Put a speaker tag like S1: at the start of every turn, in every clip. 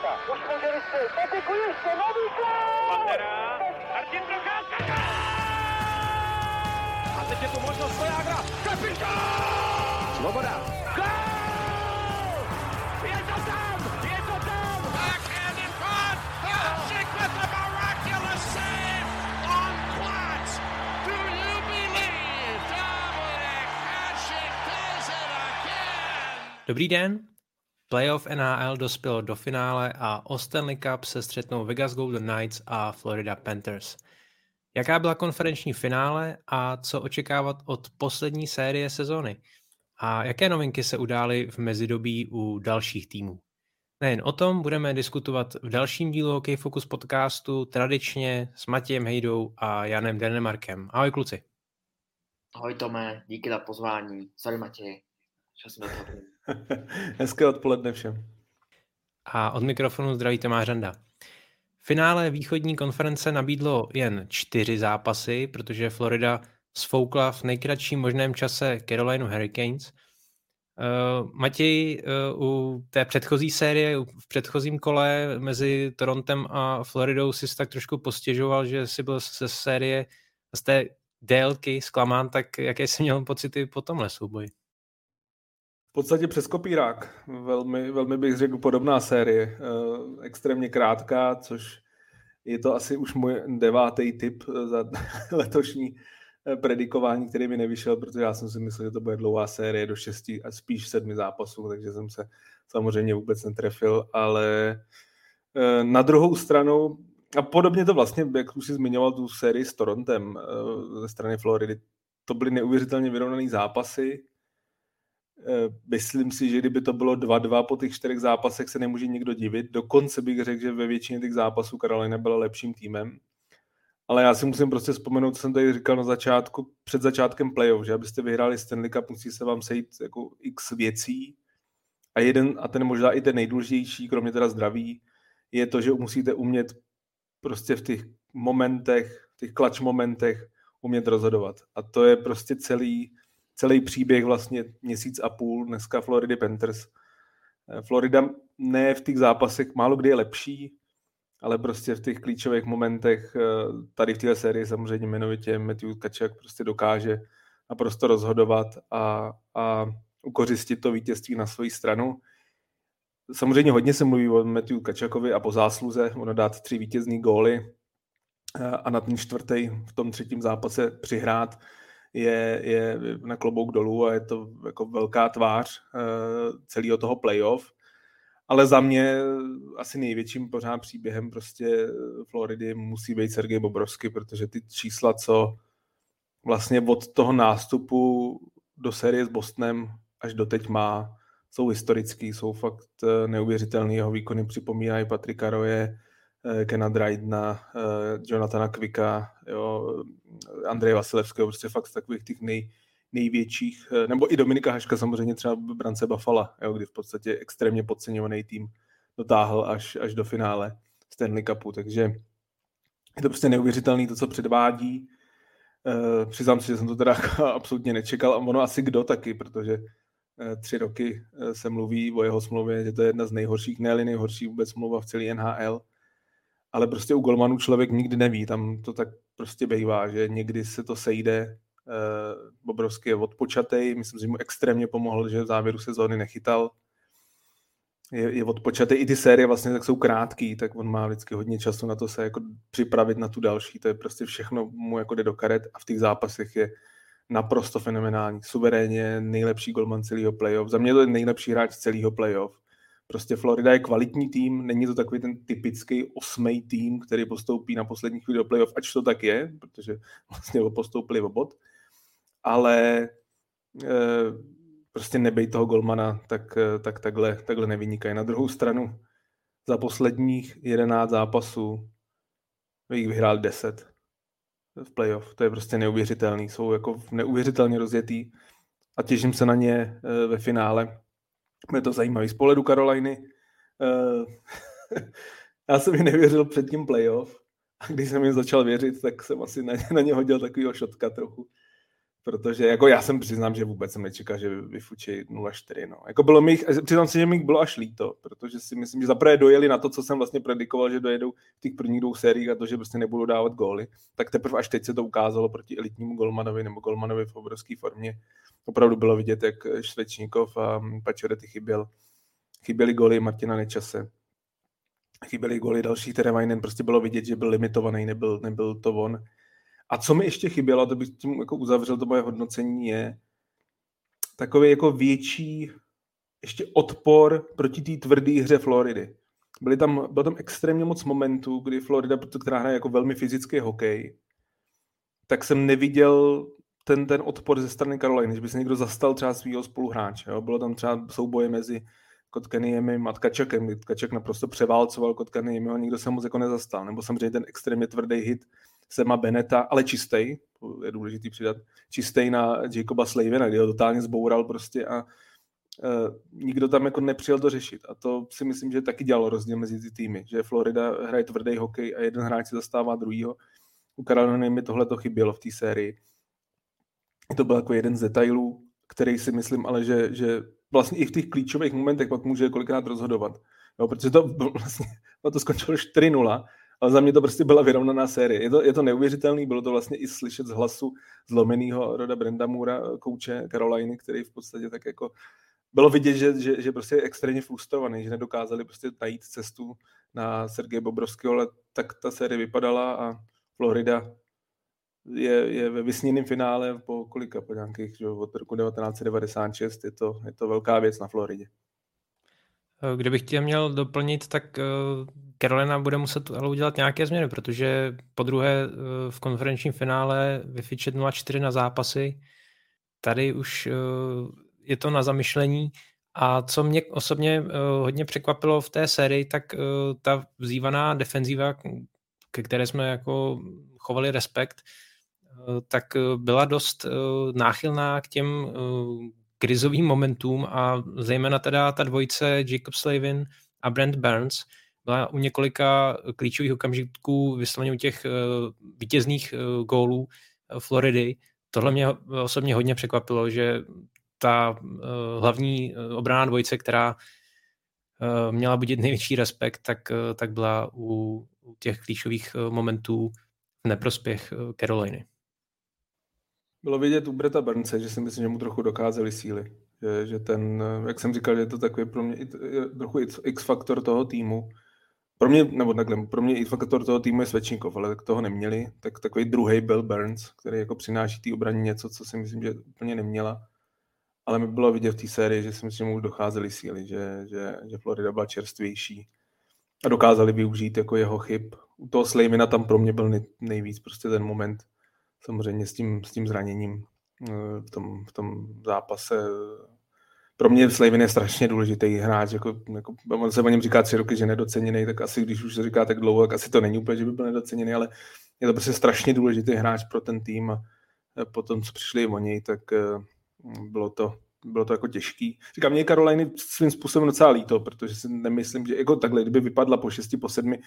S1: Procházka. Už může vystřelit. Patiku ještě nový gol!
S2: Pantera. Martin Procházka. A teď je tu možnost Svojágra. Kapitán!
S3: Svoboda.
S2: Gol! Je to tam! Je to tam!
S4: Backhand in front. Hasek with a miraculous save on Platz. Do you believe Dominic Hasek does it again?
S5: Dobrý den. Playoff NHL dospělo do finále a o Stanley Cup se střetnou Vegas Golden Knights a Florida Panthers. Jaká byla konferenční finále a co očekávat od poslední série sezóny? A jaké novinky se udály v mezidobí u dalších týmů? Nejen o tom budeme diskutovat v dalším dílu Hockey Focus podcastu tradičně s Matějem Hejdou a Janem Denemarkem. Ahoj kluci.
S6: Ahoj Tome, díky za pozvání. Sorry Matěj, to
S3: Hezké odpoledne všem.
S5: A od mikrofonu zdraví Tomáš Randa. Finále východní konference nabídlo jen čtyři zápasy, protože Florida sfoukla v nejkratším možném čase Carolina Hurricanes. Uh, Matěj, uh, u té předchozí série, v předchozím kole mezi Torontem a Floridou si tak trošku postěžoval, že si byl ze série, z té délky zklamán, tak jaké jsi měl pocity po tomhle souboji?
S3: V podstatě přes kopírák. Velmi, velmi bych řekl podobná série. Uh, extrémně krátká, což je to asi už můj devátý typ za letošní predikování, který mi nevyšel, protože já jsem si myslel, že to bude dlouhá série do šesti a spíš sedmi zápasů, takže jsem se samozřejmě vůbec netrefil, ale na druhou stranu, a podobně to vlastně, jak už si zmiňoval tu sérii s Torontem ze strany Floridy, to byly neuvěřitelně vyrovnané zápasy, Myslím si, že kdyby to bylo 2-2 po těch čtyřech zápasech, se nemůže nikdo divit. Dokonce bych řekl, že ve většině těch zápasů Karolina byla lepším týmem. Ale já si musím prostě vzpomenout, co jsem tady říkal na začátku, před začátkem playoff, že abyste vyhráli Stanley Cup, musí se vám sejít jako x věcí. A jeden, a ten možná i ten nejdůležitější, kromě teda zdraví, je to, že musíte umět prostě v těch momentech, v těch klač momentech umět rozhodovat. A to je prostě celý, celý příběh vlastně měsíc a půl dneska Floridy Panthers. Eh, Florida ne v těch zápasech málo kdy je lepší, ale prostě v těch klíčových momentech eh, tady v téhle sérii samozřejmě jmenovitě Matthew Kačak prostě dokáže naprosto rozhodovat a, a ukořistit to vítězství na svoji stranu. Samozřejmě hodně se mluví o Matthew Kačakovi a po zásluze, ono dát tři vítězný góly eh, a na ten čtvrtý v tom třetím zápase přihrát je, je na klobouk dolů a je to jako velká tvář uh, celého toho playoff. Ale za mě asi největším pořád příběhem prostě Floridy musí být Sergej Bobrovsky, protože ty čísla, co vlastně od toho nástupu do série s Bostonem až do teď má, jsou historický, jsou fakt eh, neuvěřitelný. Jeho výkony připomínají Patrika Roje, Eh, Kena Drydna, eh, Jonathana Kvika, jo, Andreje Vasilevského, prostě fakt z takových těch nej, největších, eh, nebo i Dominika Haška samozřejmě třeba brance Buffalo, jo, kdy v podstatě extrémně podceňovaný tým dotáhl až, až do finále Stanley Cupu, takže je to prostě neuvěřitelný to, co předvádí. Přiznám si, že jsem to teda absolutně nečekal a ono asi kdo taky, protože tři roky se mluví o jeho smlouvě, že to je jedna z nejhorších, ne nejhorší vůbec smlouva v celé NHL ale prostě u golmanů člověk nikdy neví, tam to tak prostě bývá, že někdy se to sejde, Bobrovský je odpočatej, myslím, že mu extrémně pomohl, že v závěru sezóny nechytal, je, je odpočatý, i ty série vlastně tak jsou krátký, tak on má vždycky hodně času na to se jako připravit na tu další, to je prostě všechno mu jako jde do karet a v těch zápasech je naprosto fenomenální, suverénně nejlepší golman celého playoff, za mě to je nejlepší hráč celého playoff, Prostě Florida je kvalitní tým, není to takový ten typický osmý tým, který postoupí na poslední chvíli do playoff, ač to tak je, protože vlastně ho postoupili o bod, ale e, prostě nebej toho golmana, tak, eh, tak takhle, takhle nevynikají. Na druhou stranu za posledních 11 zápasů jich vyhrál 10 v playoff. To je prostě neuvěřitelný. Jsou jako neuvěřitelně rozjetý a těším se na ně eh, ve finále je to zajímavý. Z pohledu Karoliny, uh, já jsem mi nevěřil před tím playoff a když jsem jim začal věřit, tak jsem asi na, na ně hodil takovýho šotka trochu, Protože jako já jsem přiznám, že vůbec jsem nečekal, že vyfučí 0-4. No. Jako bylo mi, přiznám si, že mi bylo až líto, protože si myslím, že zaprvé dojeli na to, co jsem vlastně predikoval, že dojedou v těch prvních dvou sériích a to, že prostě nebudou dávat góly. Tak teprve až teď se to ukázalo proti elitnímu golmanovi nebo golmanovi v obrovské formě. Opravdu bylo vidět, jak Švečníkov a Pačorety chyběl. Chyběly góly Martina Nečase. Chyběly góly další Terevajnen, prostě bylo vidět, že byl limitovaný, nebyl, nebyl to on. A co mi ještě chybělo, to bych tím jako uzavřel to moje hodnocení, je takový jako větší ještě odpor proti té tvrdé hře Floridy. Byly tam, bylo tam extrémně moc momentů, kdy Florida, která hraje jako velmi fyzický hokej, tak jsem neviděl ten, ten odpor ze strany Karoliny, že by se někdo zastal třeba svého spoluhráče. Jo? Bylo tam třeba souboje mezi Kotkaniemi a Tkačekem, kdy Tkaček naprosto převálcoval Kotkaniemi a nikdo se moc jako nezastal. Nebo samozřejmě ten extrémně tvrdý hit Sema Beneta, ale čistý, je důležitý přidat, čistý na Jacoba Slavina, kdy ho totálně zboural prostě a uh, nikdo tam jako nepřijel to řešit. A to si myslím, že taky dělalo rozdíl mezi ty týmy, že Florida hraje tvrdý hokej a jeden hráč se zastává druhýho. U Caroliny mi tohle to chybělo v té sérii. To byl jako jeden z detailů, který si myslím ale, že, že vlastně i v těch klíčových momentech pak může kolikrát rozhodovat. Jo, protože to vlastně no to skončilo 4-0 ale za mě to prostě byla vyrovnaná série. Je to, je to neuvěřitelný, bylo to vlastně i slyšet z hlasu zlomeného Roda Brendamura, kouče Caroliny, který v podstatě tak jako bylo vidět, že, že, že prostě je extrémně frustrovaný, že nedokázali prostě najít cestu na Sergeje Bobrovského, ale tak ta série vypadala a Florida je, je ve vysněném finále po kolika, po nějakých, že od roku 1996, je to, je to velká věc na Floridě.
S5: Kdybych tě měl doplnit, tak Carolina bude muset ale udělat nějaké změny, protože po druhé eh, v konferenčním finále vyfičet 0-4 na zápasy, tady už eh, je to na zamyšlení. A co mě osobně eh, hodně překvapilo v té sérii, tak ta vzývaná defenzíva, ke které jsme jako chovali respekt, tak byla dost náchylná k těm krizovým momentům a zejména teda ta dvojice Jacob Slavin a Brent Burns, byla u několika klíčových okamžiků, vysloveně u těch uh, vítězných uh, gólů Floridy. Tohle mě osobně hodně překvapilo, že ta hlavní obraná dvojice, která měla budit největší respekt, tak, tak byla u, u těch klíčových momentů v neprospěch Caroliny.
S3: Bylo vidět u Breta Burnse, že si myslím, že mu trochu dokázali síly. Že, že ten, jak jsem říkal, je to takový pro mě trochu X-faktor toho týmu, pro mě, nebo takhle, pro mě i faktor toho týmu je Svečníkov, ale tak toho neměli. Tak takový druhý Bill Burns, který jako přináší té obraně něco, co si myslím, že úplně neměla. Ale mi bylo vidět v té sérii, že si myslím, že mu docházely síly, že, že, že Florida byla čerstvější a dokázali využít jako jeho chyb. U toho Slavina tam pro mě byl nejvíc prostě ten moment, samozřejmě s tím, s tím zraněním eh, v tom, v tom zápase pro mě Slavin je strašně důležitý hráč, jako, jako, on se o něm říká tři roky, že nedoceněný, tak asi když už se říká tak dlouho, tak asi to není úplně, že by byl nedoceněný, ale je to prostě strašně důležitý hráč pro ten tým. A potom, co přišli o něj, tak eh, bylo to, bylo to jako těžký. Říkám, mě Karoliny svým způsobem docela líto, protože si nemyslím, že jako takhle, kdyby vypadla po šesti, po sedmi,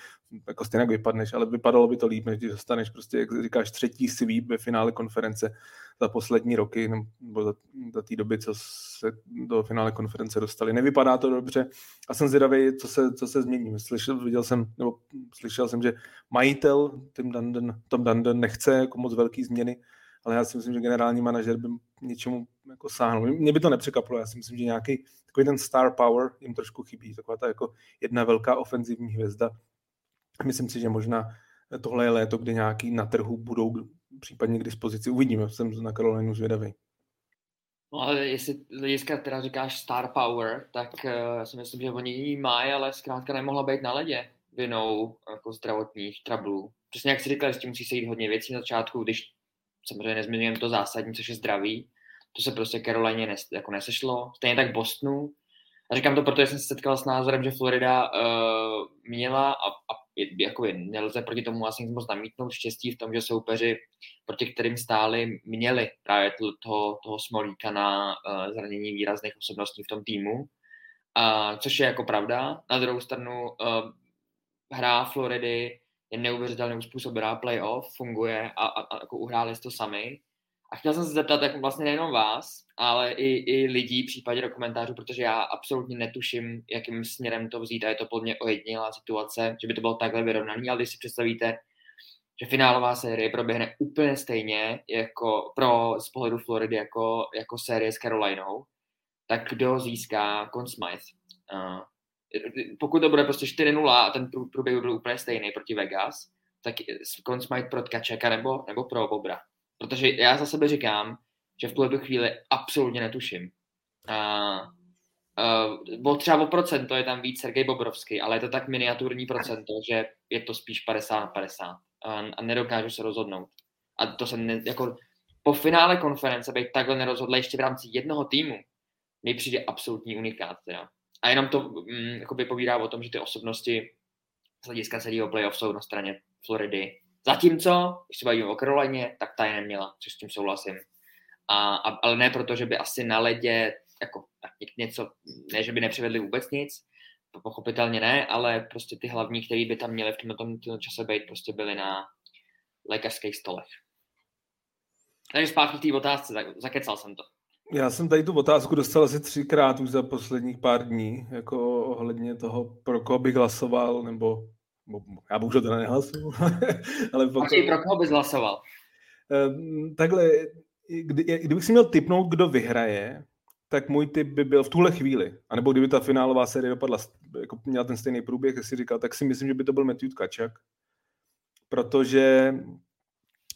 S3: jako stejně vypadneš, ale vypadalo by to líp, než když dostaneš prostě, jak říkáš, třetí sweep ve finále konference za poslední roky, nebo za, za té doby, co se do finále konference dostali. Nevypadá to dobře a jsem zvědavý, co se, co se změní. Slyšel, viděl jsem, nebo slyšel jsem, že majitel Tim Dundon, Tom Dundon nechce jako moc velký změny, ale já si myslím, že generální manažer by něčemu jako sáhnul. Mě by to nepřekvapilo, já si myslím, že nějaký takový ten star power jim trošku chybí, taková ta jako jedna velká ofenzivní hvězda. Myslím si, že možná tohle je léto, kdy nějaký na trhu budou případně k dispozici. Uvidíme, jsem na Karolinu zvědavý.
S6: No ale jestli dneska teda říkáš star power, tak uh, si myslím, že oni ji mají, ale zkrátka nemohla být na ledě vinou jako zdravotních trablů. Přesně jak si říkal, že tím musí se jít hodně věcí na začátku, když samozřejmě nezmiňujeme to zásadní, což je zdraví. To se prostě Carolině nes, jako nesešlo. Stejně tak Bostonu. A říkám to, protože jsem se setkal s názorem, že Florida uh, měla a, a je, jako je, nelze proti tomu asi nic moc namítnout štěstí v tom, že soupeři, proti kterým stáli, měli právě toho, toho smolíka na uh, zranění výrazných osobností v tom týmu. Uh, což je jako pravda. Na druhou stranu uh, hra Floridy je neuvěřitelně uspůsobená playoff, funguje a, a, a jako uhráli to sami. A chtěl jsem se zeptat, jak vlastně nejenom vás, ale i, i lidí v případě do komentářů, protože já absolutně netuším, jakým směrem to vzít a je to podle mě ojedinělá situace, že by to bylo takhle vyrovnaný, ale když si představíte, že finálová série proběhne úplně stejně jako pro, z pohledu Floridy jako, jako série s Carolinou, tak kdo získá Conn Smythe? Uh, pokud to bude prostě 4-0 a ten průběh byl úplně stejný proti Vegas, tak Conn Smythe pro Tkačeka nebo, nebo pro Bobra. Protože já za sebe říkám, že v tuhle chvíli absolutně netuším. Uh, uh, třeba o procento je tam víc Sergej Bobrovský, ale je to tak miniaturní procento, že je to spíš 50 na 50 a, a nedokážu se rozhodnout. A to jsem ne, jako po finále konference bych takhle nerozhodl ještě v rámci jednoho týmu, mi přijde absolutní unikát. Teda. A jenom to mm, jakoby povídá o tom, že ty osobnosti z hlediska celého playoff jsou na straně Floridy. Zatímco, když se bavíme o Karolině, tak ta je neměla, což s tím souhlasím. A, a, ale ne proto, že by asi na ledě jako tak něco, ne, že by nepřivedli vůbec nic, pochopitelně ne, ale prostě ty hlavní, které by tam měly v tomto čase být, prostě byly na lékařských stolech. Takže zpátky k té otázce, zakecal jsem to.
S3: Já jsem tady tu otázku dostal asi třikrát už za posledních pár dní, jako ohledně toho, pro koho bych hlasoval, nebo, nebo já bohužel teda nehlasoval.
S6: ale pokud... A pro koho bys hlasoval?
S3: Ehm, takhle, kdy, kdybych si měl typnout, kdo vyhraje, tak můj tip by byl v tuhle chvíli, anebo kdyby ta finálová série dopadla, jako měla ten stejný průběh, jak si říkal, tak si myslím, že by to byl Matthew Tkačak, protože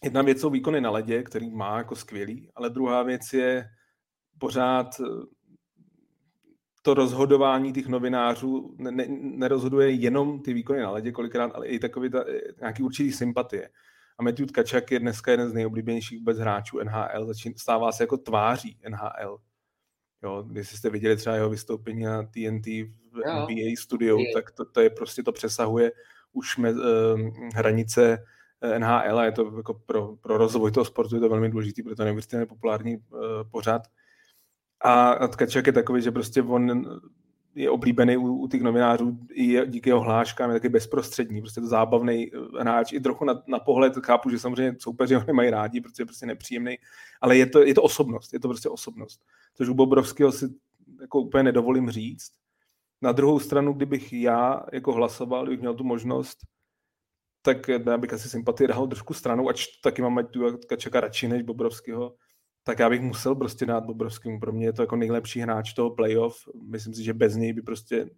S3: jedna věc jsou výkony na ledě, který má jako skvělý, ale druhá věc je pořád eh, to rozhodování těch novinářů ne, ne, nerozhoduje jenom ty výkony na ledě kolikrát, ale i takový ta, eh, nějaký určitý sympatie. A Matthew Tkačak je dneska jeden z nejoblíbenějších vůbec hráčů NHL, začín, stává se jako tváří NHL. Jo, když jste viděli třeba jeho vystoupení na TNT v jo. NBA studiu, je. tak to, to, je prostě, to přesahuje už me, uh, hranice eh, NHL a je to jako pro, pro rozvoj toho sportu je to velmi důležitý, protože to je neuvěřitelně populární uh, pořad. A Tkačák je takový, že prostě on je oblíbený u, u těch novinářů i díky jeho hláškám, je taky bezprostřední, prostě to zábavný hráč, i trochu na, na pohled chápu, že samozřejmě soupeři ho nemají rádi, protože je prostě nepříjemný, ale je to, je to osobnost, je to prostě osobnost, což u Bobrovského si jako úplně nedovolím říct. Na druhou stranu, kdybych já jako hlasoval, kdybych měl tu možnost, tak já bych asi sympatii dal trošku stranou, ač taky máme tu Kačaka radši než Bobrovského, tak já bych musel prostě dát Bobrovskému. Pro mě je to jako nejlepší hráč toho playoff. Myslím si, že bez něj by prostě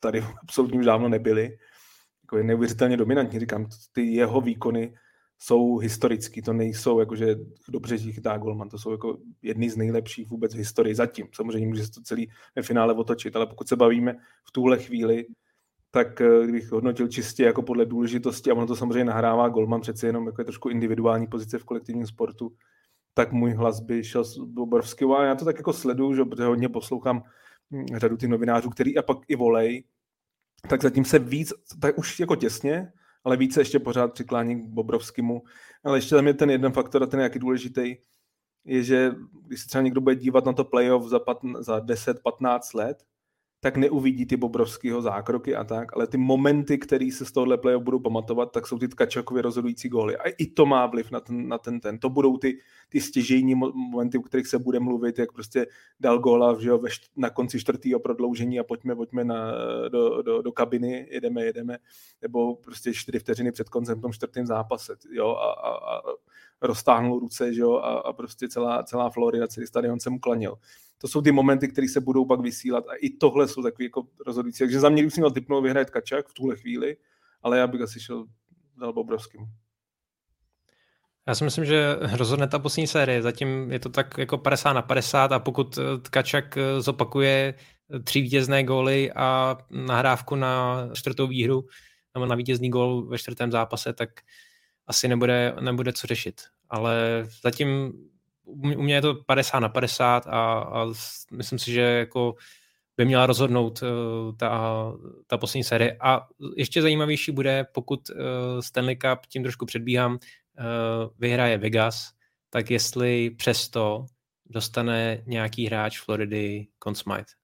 S3: tady absolutně už dávno nebyli. Jako je neuvěřitelně dominantní, říkám, ty jeho výkony jsou historický, to nejsou jakože dobře že chytá Golman, to jsou jako jedny z nejlepších vůbec v historii zatím. Samozřejmě může se to celý ve finále otočit, ale pokud se bavíme v tuhle chvíli, tak eh, kdybych hodnotil čistě jako podle důležitosti, a ono to samozřejmě nahrává Golman přece jenom jako je trošku individuální pozice v kolektivním sportu, tak můj hlas by šel z Bobrovského a já to tak jako sleduju, že protože hodně poslouchám hm, řadu ty novinářů, který a pak i volej, tak zatím se víc, tak už jako těsně, ale více ještě pořád přiklání k Bobrovskému. Ale ještě tam je ten jeden faktor a ten je jaký důležitý, je, že když se třeba někdo bude dívat na to playoff za, za 10-15 let, tak neuvidí ty Bobrovského zákroky a tak, ale ty momenty, které se z tohohle playoff budou pamatovat, tak jsou ty Tkačakově rozhodující góly. A i to má vliv na ten, na ten, ten. To budou ty, ty stěžejní momenty, o kterých se bude mluvit, jak prostě dal góla že jo, na konci čtvrtého prodloužení a pojďme, pojďme na, do, do, do, kabiny, jedeme, jedeme, nebo prostě čtyři vteřiny před koncem v tom čtvrtém zápase, jo, a, a, a roztáhnul ruce, že jo, a, a prostě celá, celá Florida, celý stadion se mu klanil to jsou ty momenty, které se budou pak vysílat a i tohle jsou takové jako rozhodující. Takže za mě, jsem měl typnout vyhrát Kačák v tuhle chvíli, ale já bych asi šel dal Bobrovským.
S5: Já si myslím, že rozhodne ta poslední série. Zatím je to tak jako 50 na 50 a pokud Tkačak zopakuje tři vítězné góly a nahrávku na čtvrtou výhru nebo na vítězný gól ve čtvrtém zápase, tak asi nebude, nebude co řešit. Ale zatím u mě je to 50 na 50 a, a myslím si, že jako by měla rozhodnout uh, ta, ta poslední série. A ještě zajímavější bude, pokud uh, Stanley Cup, tím trošku předbíhám, uh, vyhraje Vegas, tak jestli přesto dostane nějaký hráč Floridy Conn Smythe.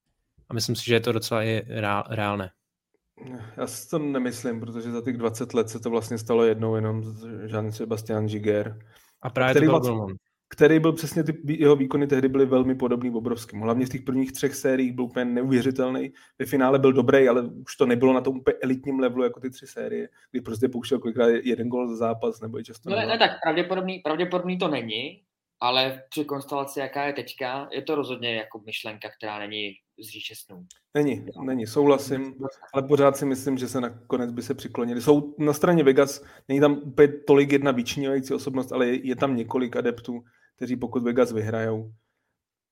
S5: A myslím si, že je to docela i reál, reálné.
S3: Já si to nemyslím, protože za těch 20 let se to vlastně stalo jednou jenom Jean Sebastian Giger.
S5: A právě který to byl
S3: který byl přesně, ty jeho výkony tehdy byly velmi podobný obrovským. Hlavně v těch prvních třech sériích byl úplně neuvěřitelný. Ve finále byl dobrý, ale už to nebylo na tom úplně elitním levelu jako ty tři série, kdy prostě pouštěl kolikrát jeden gol za zápas, nebo i často.
S6: No ne, ne, tak pravděpodobný, pravděpodobný to není, ale při konstelaci, jaká je teďka, je to rozhodně jako myšlenka, která není z říše snů.
S3: Není, není, souhlasím, ale pořád si myslím, že se nakonec by se přiklonili. Jsou na straně Vegas, není tam úplně tolik jedna vyčiněvající osobnost, ale je, je tam několik adeptů, kteří pokud Vegas vyhrajou,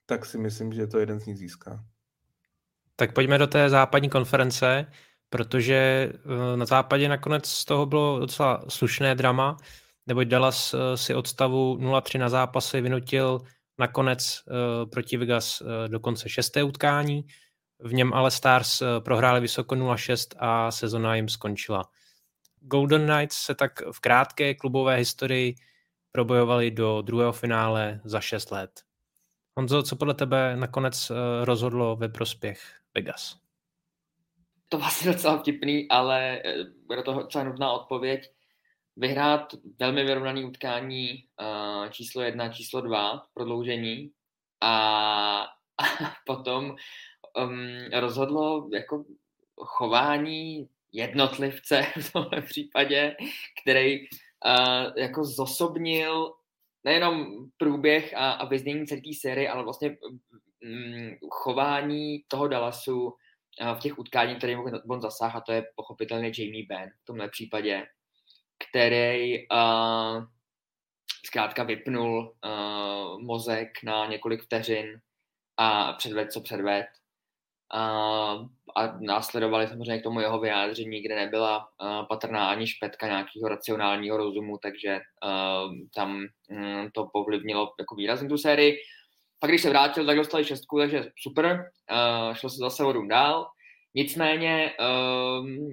S3: tak si myslím, že to jeden z nich získá.
S5: Tak pojďme do té západní konference, protože eh, na západě nakonec z toho bylo docela slušné drama, neboť Dallas eh, si od stavu 0-3 na zápasy vynutil nakonec eh, proti Vegas dokonce šesté utkání. V něm ale Stars prohráli vysoko 0-6 a sezona jim skončila. Golden Knights se tak v krátké klubové historii probojovali do druhého finále za 6 let. Honzo, co podle tebe nakonec eh, rozhodlo ve prospěch Vegas?
S6: To vlastně docela vtipný, ale eh, bude to docela nutná odpověď. Vyhrát velmi vyrovnaný utkání uh, číslo jedna, číslo dva, prodloužení a, a potom um, rozhodlo jako chování jednotlivce v tomhle případě, který uh, jako zosobnil nejenom průběh a, a vyznění celé té série, ale vlastně um, chování toho Dallasu uh, v těch utkání, které on zasáhl, a to je pochopitelně Jamie Benn v tomhle případě, který uh, zkrátka vypnul uh, mozek na několik vteřin a předved, co předved. A následovali samozřejmě k tomu jeho vyjádření, kde nebyla patrná ani špetka nějakého racionálního rozumu, takže tam um, to povlivnilo jako výrazně tu sérii. Pak když se vrátil, tak dostali šestku, takže super, šlo se zase o dál. Nicméně um,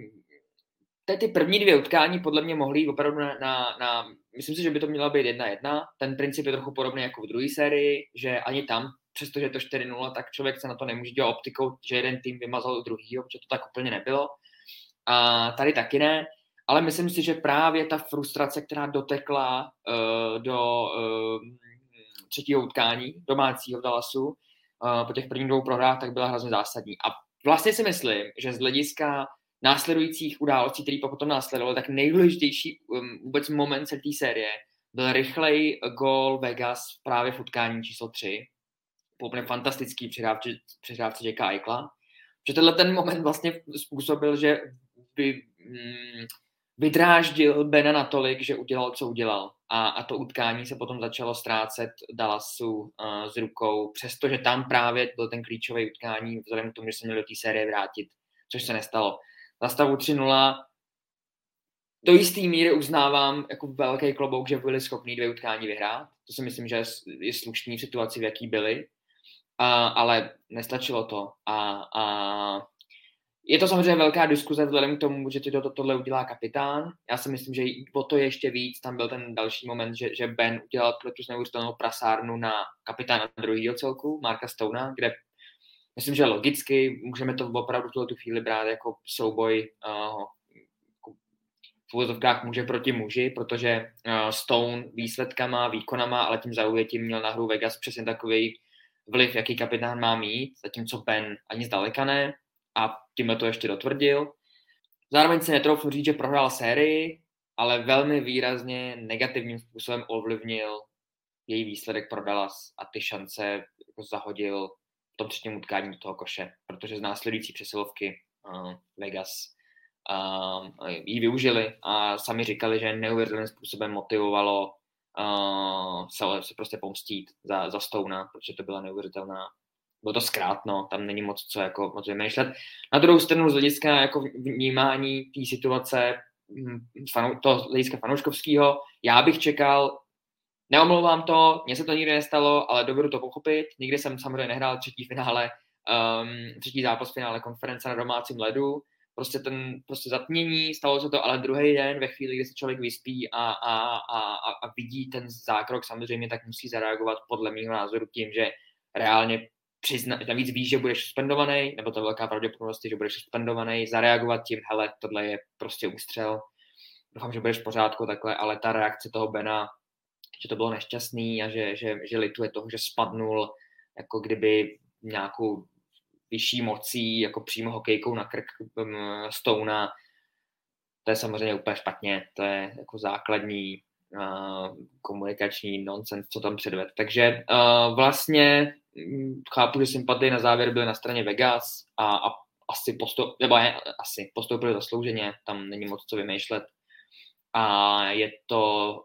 S6: ty, první dvě utkání podle mě mohly opravdu na, na, na, myslím si, že by to měla být jedna jedna. Ten princip je trochu podobný jako v druhé sérii, že ani tam přestože je to 4-0, tak člověk se na to nemůže dělat optikou, že jeden tým vymazal druhý, protože to tak úplně nebylo. A tady taky ne, ale myslím si, že právě ta frustrace, která dotekla uh, do uh, třetího utkání domácího v Dallasu uh, po těch prvních dvou prohrách, tak byla hrozně zásadní. A vlastně si myslím, že z hlediska následujících událostí, které potom následovaly, tak nejdůležitější um, vůbec moment celé té série byl rychlej gol Vegas právě v utkání číslo 3, úplně fantastický přihrávce Jacka Eichla. Že tenhle ten moment vlastně způsobil, že by, mm, vydráždil Bena natolik, že udělal, co udělal. A, a to utkání se potom začalo ztrácet Dallasu uh, s rukou, přestože tam právě byl ten klíčový utkání, vzhledem k tomu, že se měl do té série vrátit, což se nestalo. Na stavu 3-0 do jisté míry uznávám jako velký klobouk, že byli schopní dvě utkání vyhrát. To si myslím, že je slušný v situaci, v jaký byli a, ale nestačilo to. A, a je to samozřejmě velká diskuze vzhledem k tomu, že ti to, to, tohle udělá kapitán. Já si myslím, že o to ještě víc, tam byl ten další moment, že, že Ben udělal tu neuvěřitelnou prasárnu na kapitána druhého celku, Marka Stona, kde myslím, že logicky můžeme to opravdu tuhle tu chvíli brát jako souboj uh, v úvozovkách muže proti muži, protože uh, Stone výsledkama, výkonama, ale tím zaujetím měl na hru Vegas přesně takový vliv, jaký kapitán má mít, zatímco Ben ani zdaleka ne a tímhle to ještě dotvrdil. Zároveň si netroufnu říct, že prohrál sérii, ale velmi výrazně negativním způsobem ovlivnil její výsledek pro Dallas a ty šance jako zahodil v tom třetím utkání do toho koše, protože z následující přesilovky uh, Vegas uh, ji využili a sami říkali, že neuvěřitelným způsobem motivovalo uh, se, se prostě pomstít za, za Stona, protože to byla neuvěřitelná bylo to zkrátno, tam není moc co jako moc vymýšlet. Na druhou stranu z hlediska jako vnímání té situace hm, fanu, to hlediska fanouškovského, já bych čekal, neomlouvám to, mně se to nikdy nestalo, ale dovedu to pochopit. Nikdy jsem samozřejmě nehrál třetí finále, um, třetí zápas finále konference na domácím ledu, prostě ten prostě zatmění, stalo se to, ale druhý den ve chvíli, kdy se člověk vyspí a, a, a, a vidí ten zákrok samozřejmě, tak musí zareagovat podle mého názoru tím, že reálně přizna, navíc víš, že budeš suspendovaný, nebo to velká pravděpodobnost že budeš suspendovaný, zareagovat tím, hele, tohle je prostě ústřel, doufám, že budeš v pořádku takhle, ale ta reakce toho Bena že to bylo nešťastný a že, že, že lituje toho, že spadnul jako kdyby nějakou vyšší mocí, jako přímo hokejkou na krk um, Stouna. To je samozřejmě úplně špatně, to je jako základní uh, komunikační nonsens, co tam předved. Takže uh, vlastně um, chápu, že sympatie na závěr byly na straně Vegas a, a asi, postup, nebo je, asi postoupili zaslouženě, tam není moc co vymýšlet. A je to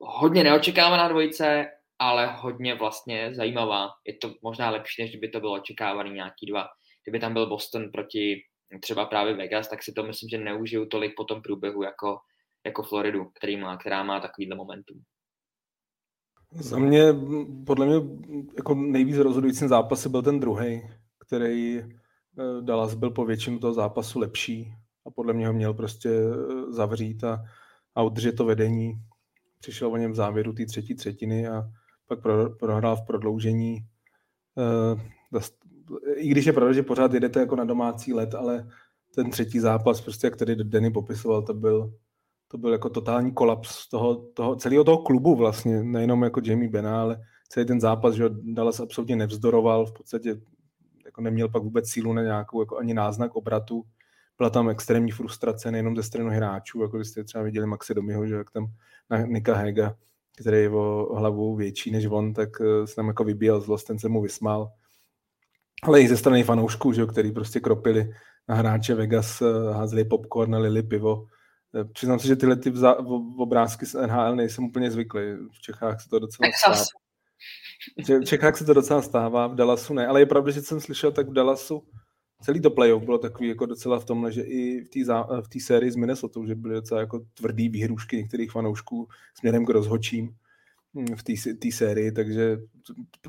S6: hodně neočekávaná dvojice, ale hodně vlastně zajímavá. Je to možná lepší, než kdyby to bylo očekávaný nějaký dva. Kdyby tam byl Boston proti třeba právě Vegas, tak si to myslím, že neužiju tolik po tom průběhu jako, jako Floridu, který má, která má takovýhle momentum.
S3: Za mě, podle mě, jako nejvíc rozhodujícím zápasy byl ten druhý, který eh, Dallas byl po většinu toho zápasu lepší a podle mě ho měl prostě eh, zavřít a, a udržet to vedení. Přišel o něm v závěru té třetí třetiny a pak pro, prohrál v prodloužení. Uh, I když je pravda, že pořád jedete jako na domácí let, ale ten třetí zápas, prostě jak tady Denny popisoval, to byl, to byl jako totální kolaps toho, toho, celého toho klubu vlastně, nejenom jako Jamie Bena, ale celý ten zápas, že Dallas absolutně nevzdoroval, v podstatě jako neměl pak vůbec sílu na nějakou jako ani náznak obratu. Byla tam extrémní frustrace nejenom ze strany hráčů, jako jste třeba viděli Maxi Domiho, že jak tam na Nika Hega který je o hlavu větší než on, tak eh, se tam jako vybíjel zlost, ten se mu vysmál. Ale i ze strany fanoušků, že, který prostě kropili na hráče Vegas, eh, házeli popcorn, lili pivo. Eh, přiznám se, že tyhle ty vza, obrázky z NHL nejsem úplně zvyklý. V Čechách se to docela stává. V Čechách se to docela stává, v Dallasu ne, ale je pravda, že jsem slyšel, tak v Dallasu celý to playoff bylo takový jako docela v tomhle, že i v té v té sérii s Minnesota, že byly docela jako tvrdý výhrušky některých fanoušků směrem k rozhočím hm, v té sérii, takže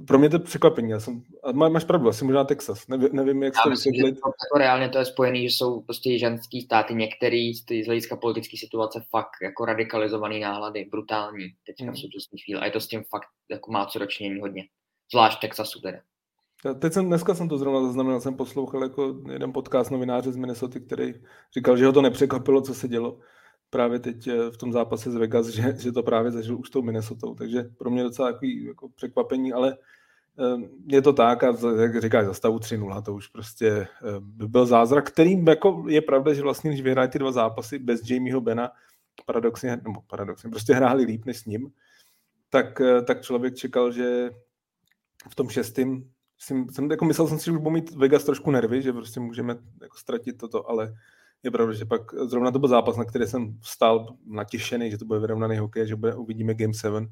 S3: pro mě to je překvapení. Já jsem, a má, máš pravdu, asi možná Texas, nevím, nevím jak
S6: Já to vysvětlit. To, jako reálně to je spojený, že jsou prostě ženský státy, některý z, z hlediska politické situace fakt jako radikalizovaný náhlady, brutální teďka hmm. v současné chvíli. A je to s tím fakt jako má co dočinění hodně. Zvlášť v Texasu teda.
S3: Teď jsem, dneska jsem to zrovna zaznamenal, jsem poslouchal jako jeden podcast novináře z Minnesota, který říkal, že ho to nepřekvapilo, co se dělo právě teď eh, v tom zápase z Vegas, že, že to právě zažil už tou Minnesota. Takže pro mě docela takový jako překvapení, ale eh, je to tak a jak říkáš, za stavu 3-0, to už prostě eh, by byl zázrak, kterým jako je pravda, že vlastně, když vyhrají ty dva zápasy bez Jamieho Bena, paradoxně, nebo paradoxně, prostě hráli líp než s ním, tak, tak člověk čekal, že v tom šestém jsem, jsem jako myslel jsem si, že už budu mít Vegas trošku nervy, že prostě můžeme jako ztratit toto, ale je pravda, že pak zrovna to byl zápas, na který jsem vstal natěšený, že to bude vyrovnaný hokej, že bude, uvidíme Game 7.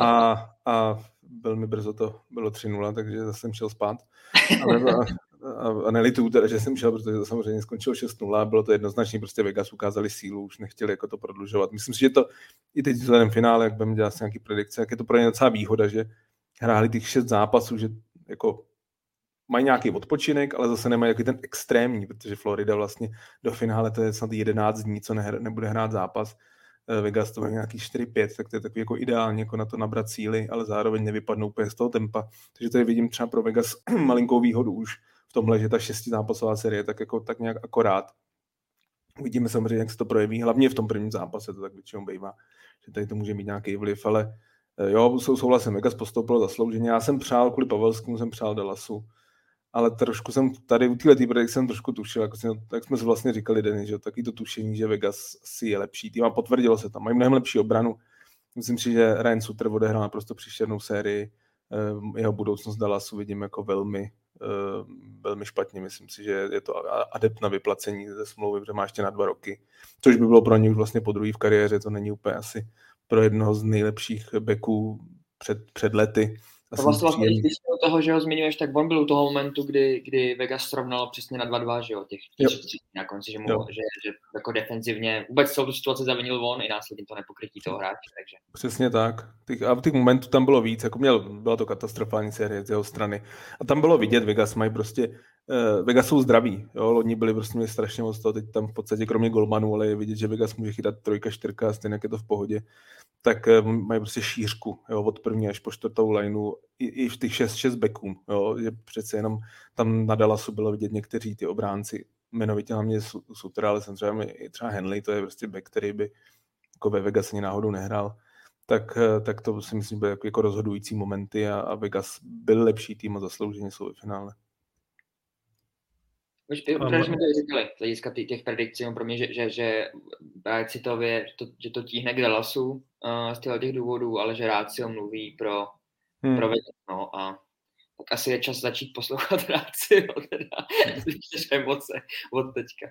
S3: A, a byl mi brzo to, bylo 3-0, takže zase jsem šel spát. Ale, a, a, a nelituju teda, že jsem šel, protože to samozřejmě skončilo 6-0, bylo to jednoznačně, prostě Vegas ukázali sílu, už nechtěli jako to prodlužovat. Myslím si, že to i teď vzhledem finále, jak budeme dělat nějaký predikce, jak je to pro ně docela výhoda, že hráli těch šest zápasů, že jako mají nějaký odpočinek, ale zase nemají jaký ten extrémní, protože Florida vlastně do finále to je snad 11 dní, co nehr, nebude hrát zápas. Eh, Vegas to bude nějaký 4-5, tak to je takový jako ideální jako na to nabrat síly, ale zároveň nevypadnou úplně z toho tempa. Takže tady vidím třeba pro Vegas malinkou výhodu už v tomhle, že ta šesti zápasová série tak, jako, tak nějak akorát. Uvidíme samozřejmě, jak se to projeví, hlavně v tom prvním zápase, to tak většinou bývá, že tady to může mít nějaký vliv, ale jo, sou, souhlasím, Vegas postoupil zaslouženě. Já jsem přál kvůli Pavelskému, jsem přál Dallasu. Ale trošku jsem tady u téhle predikce jsem trošku tušil, jako jsem, tak jsme vlastně říkali, Denny, že taky to tušení, že Vegas si je lepší tým a potvrdilo se tam. Mají mnohem lepší obranu. Myslím si, že Ryan Suter odehrál naprosto příšernou sérii. Eh, jeho budoucnost Dallasu vidím jako velmi, eh, velmi špatně. Myslím si, že je to adept na vyplacení ze smlouvy, protože má ještě na dva roky, což by bylo pro něj už vlastně po druhý v kariéře, to není úplně asi pro jednoho z nejlepších beků před, před lety.
S6: A vlastně, vlastně když do toho, že ho zmiňuješ, tak on byl u toho momentu, kdy, kdy Vegas srovnalo přesně na 2-2, že jo, těch, těch na konci, že, mu, že, že, jako defenzivně vůbec celou tu situaci zavinil on i následně to nepokrytí toho hráče, takže.
S3: Přesně tak. Těch, a těch momentů tam bylo víc, jako měl, byla to katastrofální série z jeho strany. A tam bylo vidět, Vegas mají prostě, uh, Vegas jsou zdraví, jo, loni byli prostě měli strašně moc toho, teď tam v podstatě kromě golmanů, ale je vidět, že Vegas může chytat trojka, čtyřka, stejně je to v pohodě tak eh, mají prostě šířku jo, od první až po čtvrtou lineu i, i v těch 6-6 backů. Jo, že přece jenom tam na Dallasu bylo vidět někteří ty obránci, jmenovitě hlavně Sutra, ale samozřejmě i třeba Henley, to je prostě back, který by jako ve Vegas ani náhodou nehrál. tak, eh, tak to si myslím, že jako, jako rozhodující momenty a, a Vegas byl lepší tým a zaslouženě jsou v finále.
S6: Už, už jsme to říkali, z hlediska těch predikcí, pro mě, že, že, že právě citově, že to, že to tíhne k Dallasu uh, z těch důvodů, ale že Rácio mluví pro, hmm. pro Vegas, no a tak asi je čas začít poslouchat Rácio, teda, když emoce od teďka.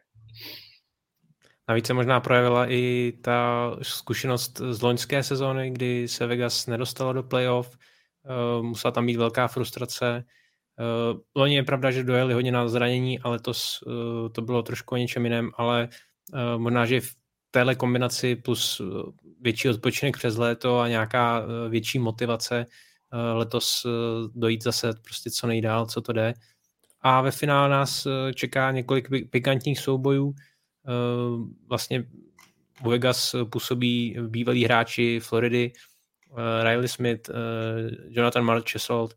S5: Navíc se možná projevila i ta zkušenost z loňské sezóny, kdy se Vegas nedostala do playoff, uh, musela tam být velká frustrace. Uh, loni je pravda, že dojeli hodně na zranění, ale to, uh, to bylo trošku o něčem jiném, ale uh, možná, že v téhle kombinaci plus větší odpočinek přes léto a nějaká větší motivace letos dojít zase prostě co nejdál, co to jde. A ve finále nás čeká několik pikantních soubojů, Eh, vlastně u Vegas působí bývalí hráči Floridy, eh, Riley Smith, eh, Jonathan Marchessault,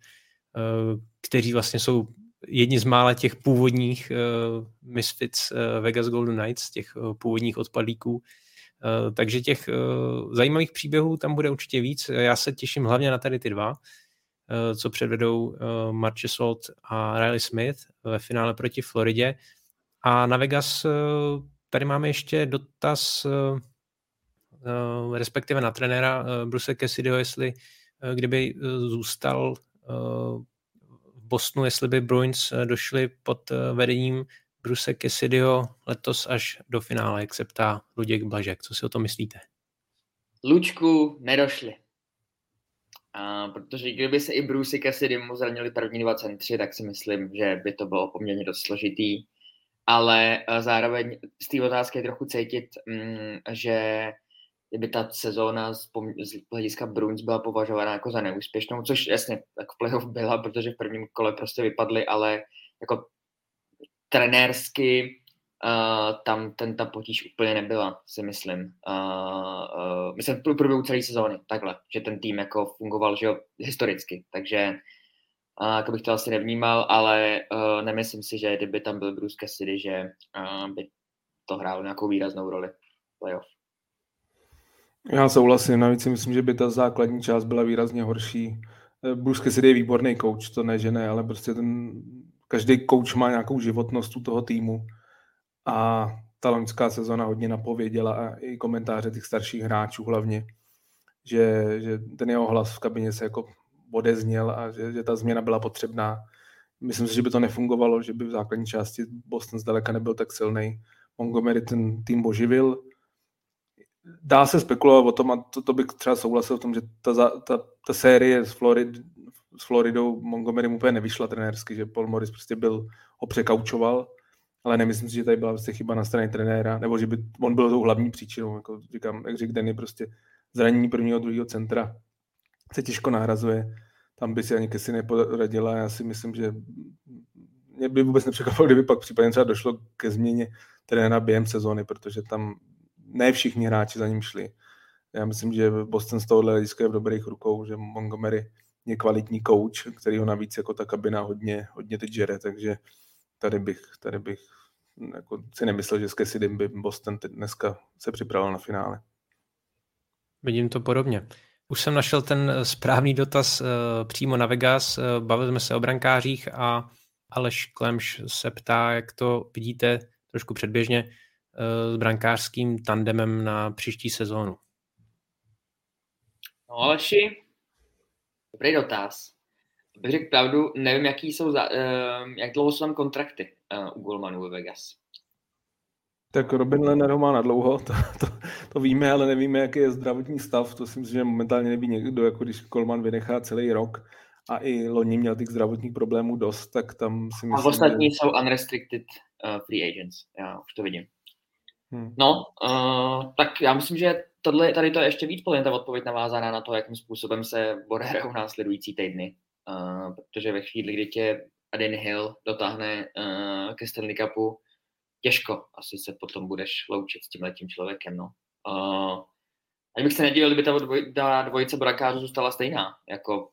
S5: kteří vlastně jsou jedni z mála těch původních Misfits Vegas Golden Knights, těch původních odpadlíků. Takže těch zajímavých příběhů tam bude určitě víc. Já se těším hlavně na tady ty dva, co předvedou Marchessault a Riley Smith ve finále proti Floridě. A na Vegas tady máme ještě dotaz, uh, respektive na trenéra uh, Bruce Cassidyho, jestli uh, kdyby zůstal v Bostonu, jestli by Bruins došli pod vedením Bruce Cassidyho letos až do finále, jak se ptá Luděk Blažek. Co si o to myslíte?
S6: Lučku nedošli. A protože kdyby se i Bruce Cassidy mu zranili první dva centři, tak si myslím, že by to bylo poměrně dost složitý ale eh, zároveň z té otázky je trochu cítit, mm, že kdyby ta sezóna z, z hlediska Bruins byla považována jako za neúspěšnou, což jasně tak playoff byla, protože v prvním kole prostě vypadly, ale jako trenérsky uh, tam ten, ta potíž úplně nebyla, si myslím. Uh, uh, myslím v průběhu celé sezóny, takhle, že ten tým jako fungoval že jo, historicky, takže a jako bych to asi nevnímal, ale uh, nemyslím si, že kdyby tam byl Bruce Cassidy, že uh, by to hrálo nějakou výraznou roli playoff.
S3: Já souhlasím, navíc si myslím, že by ta základní část byla výrazně horší. Eh, Bruce Cassidy je výborný coach, to ne, že ne, ale prostě ten, každý coach má nějakou životnost u toho týmu a ta loňská sezona hodně napověděla a i komentáře těch starších hráčů hlavně, že, že ten jeho hlas v kabině se jako odezněl a že, že ta změna byla potřebná. Myslím si, že by to nefungovalo, že by v základní části Boston zdaleka nebyl tak silný. Montgomery ten tým oživil. Dá se spekulovat o tom, a to, to bych třeba souhlasil v tom, že ta, ta, ta série s, Florid, s Floridou Montgomery úplně nevyšla trenérsky, že Paul Morris prostě byl, ho překaučoval, ale nemyslím si, že tady byla vlastně chyba na straně trenéra, nebo že by on byl tou hlavní příčinou, jako říkám, jak řekl Danny, prostě zranění prvního, druhého centra se těžko nahrazuje. Tam by si ani Kesy neporadila. Já si myslím, že mě by vůbec nepřekvapilo, kdyby pak případně třeba došlo ke změně trenéra během sezóny, protože tam ne všichni hráči za ním šli. Já myslím, že Boston z tohohle hlediska je v dobrých rukou, že Montgomery je kvalitní coach, který ho navíc jako ta kabina hodně, hodně teď žere, takže tady bych, tady bych jako si nemyslel, že s Kessidym by Boston dneska se připravil na finále.
S5: Vidím to podobně. Už jsem našel ten eh, správný dotaz uh, přímo na Vegas. Uh, bavili jsme se o brankářích a Aleš Klemš se ptá, jak to vidíte trošku předběžně s brankářským tandemem na příští sezónu.
S6: No Aleši, dobrý dotaz. Bych řekl pravdu, nevím, jaký jsou za, uh, jak dlouho jsou tam kontrakty uh, u Golmanů ve Vegas.
S3: Tak Robin Lehner ho má na dlouho, to, to, to, víme, ale nevíme, jaký je zdravotní stav. To si myslím, že momentálně neví někdo, jako když Kolman vynechá celý rok a i loni měl těch zdravotních problémů dost, tak tam si myslím,
S6: A ostatní že... jsou unrestricted uh, free agents, já už to vidím. Hmm. No, uh, tak já myslím, že tohle, tady to je ještě víc podle ta odpověď navázaná na to, jakým způsobem se bude hrát následující týdny. Uh, protože ve chvíli, kdy tě Adin Hill dotáhne uh, ke Stanley Cupu, těžko asi se potom budeš loučit s tím letím člověkem, no. Uh, ani bych se nedivil, kdyby ta, dvoj, ta dvojice brakářů zůstala stejná, jako,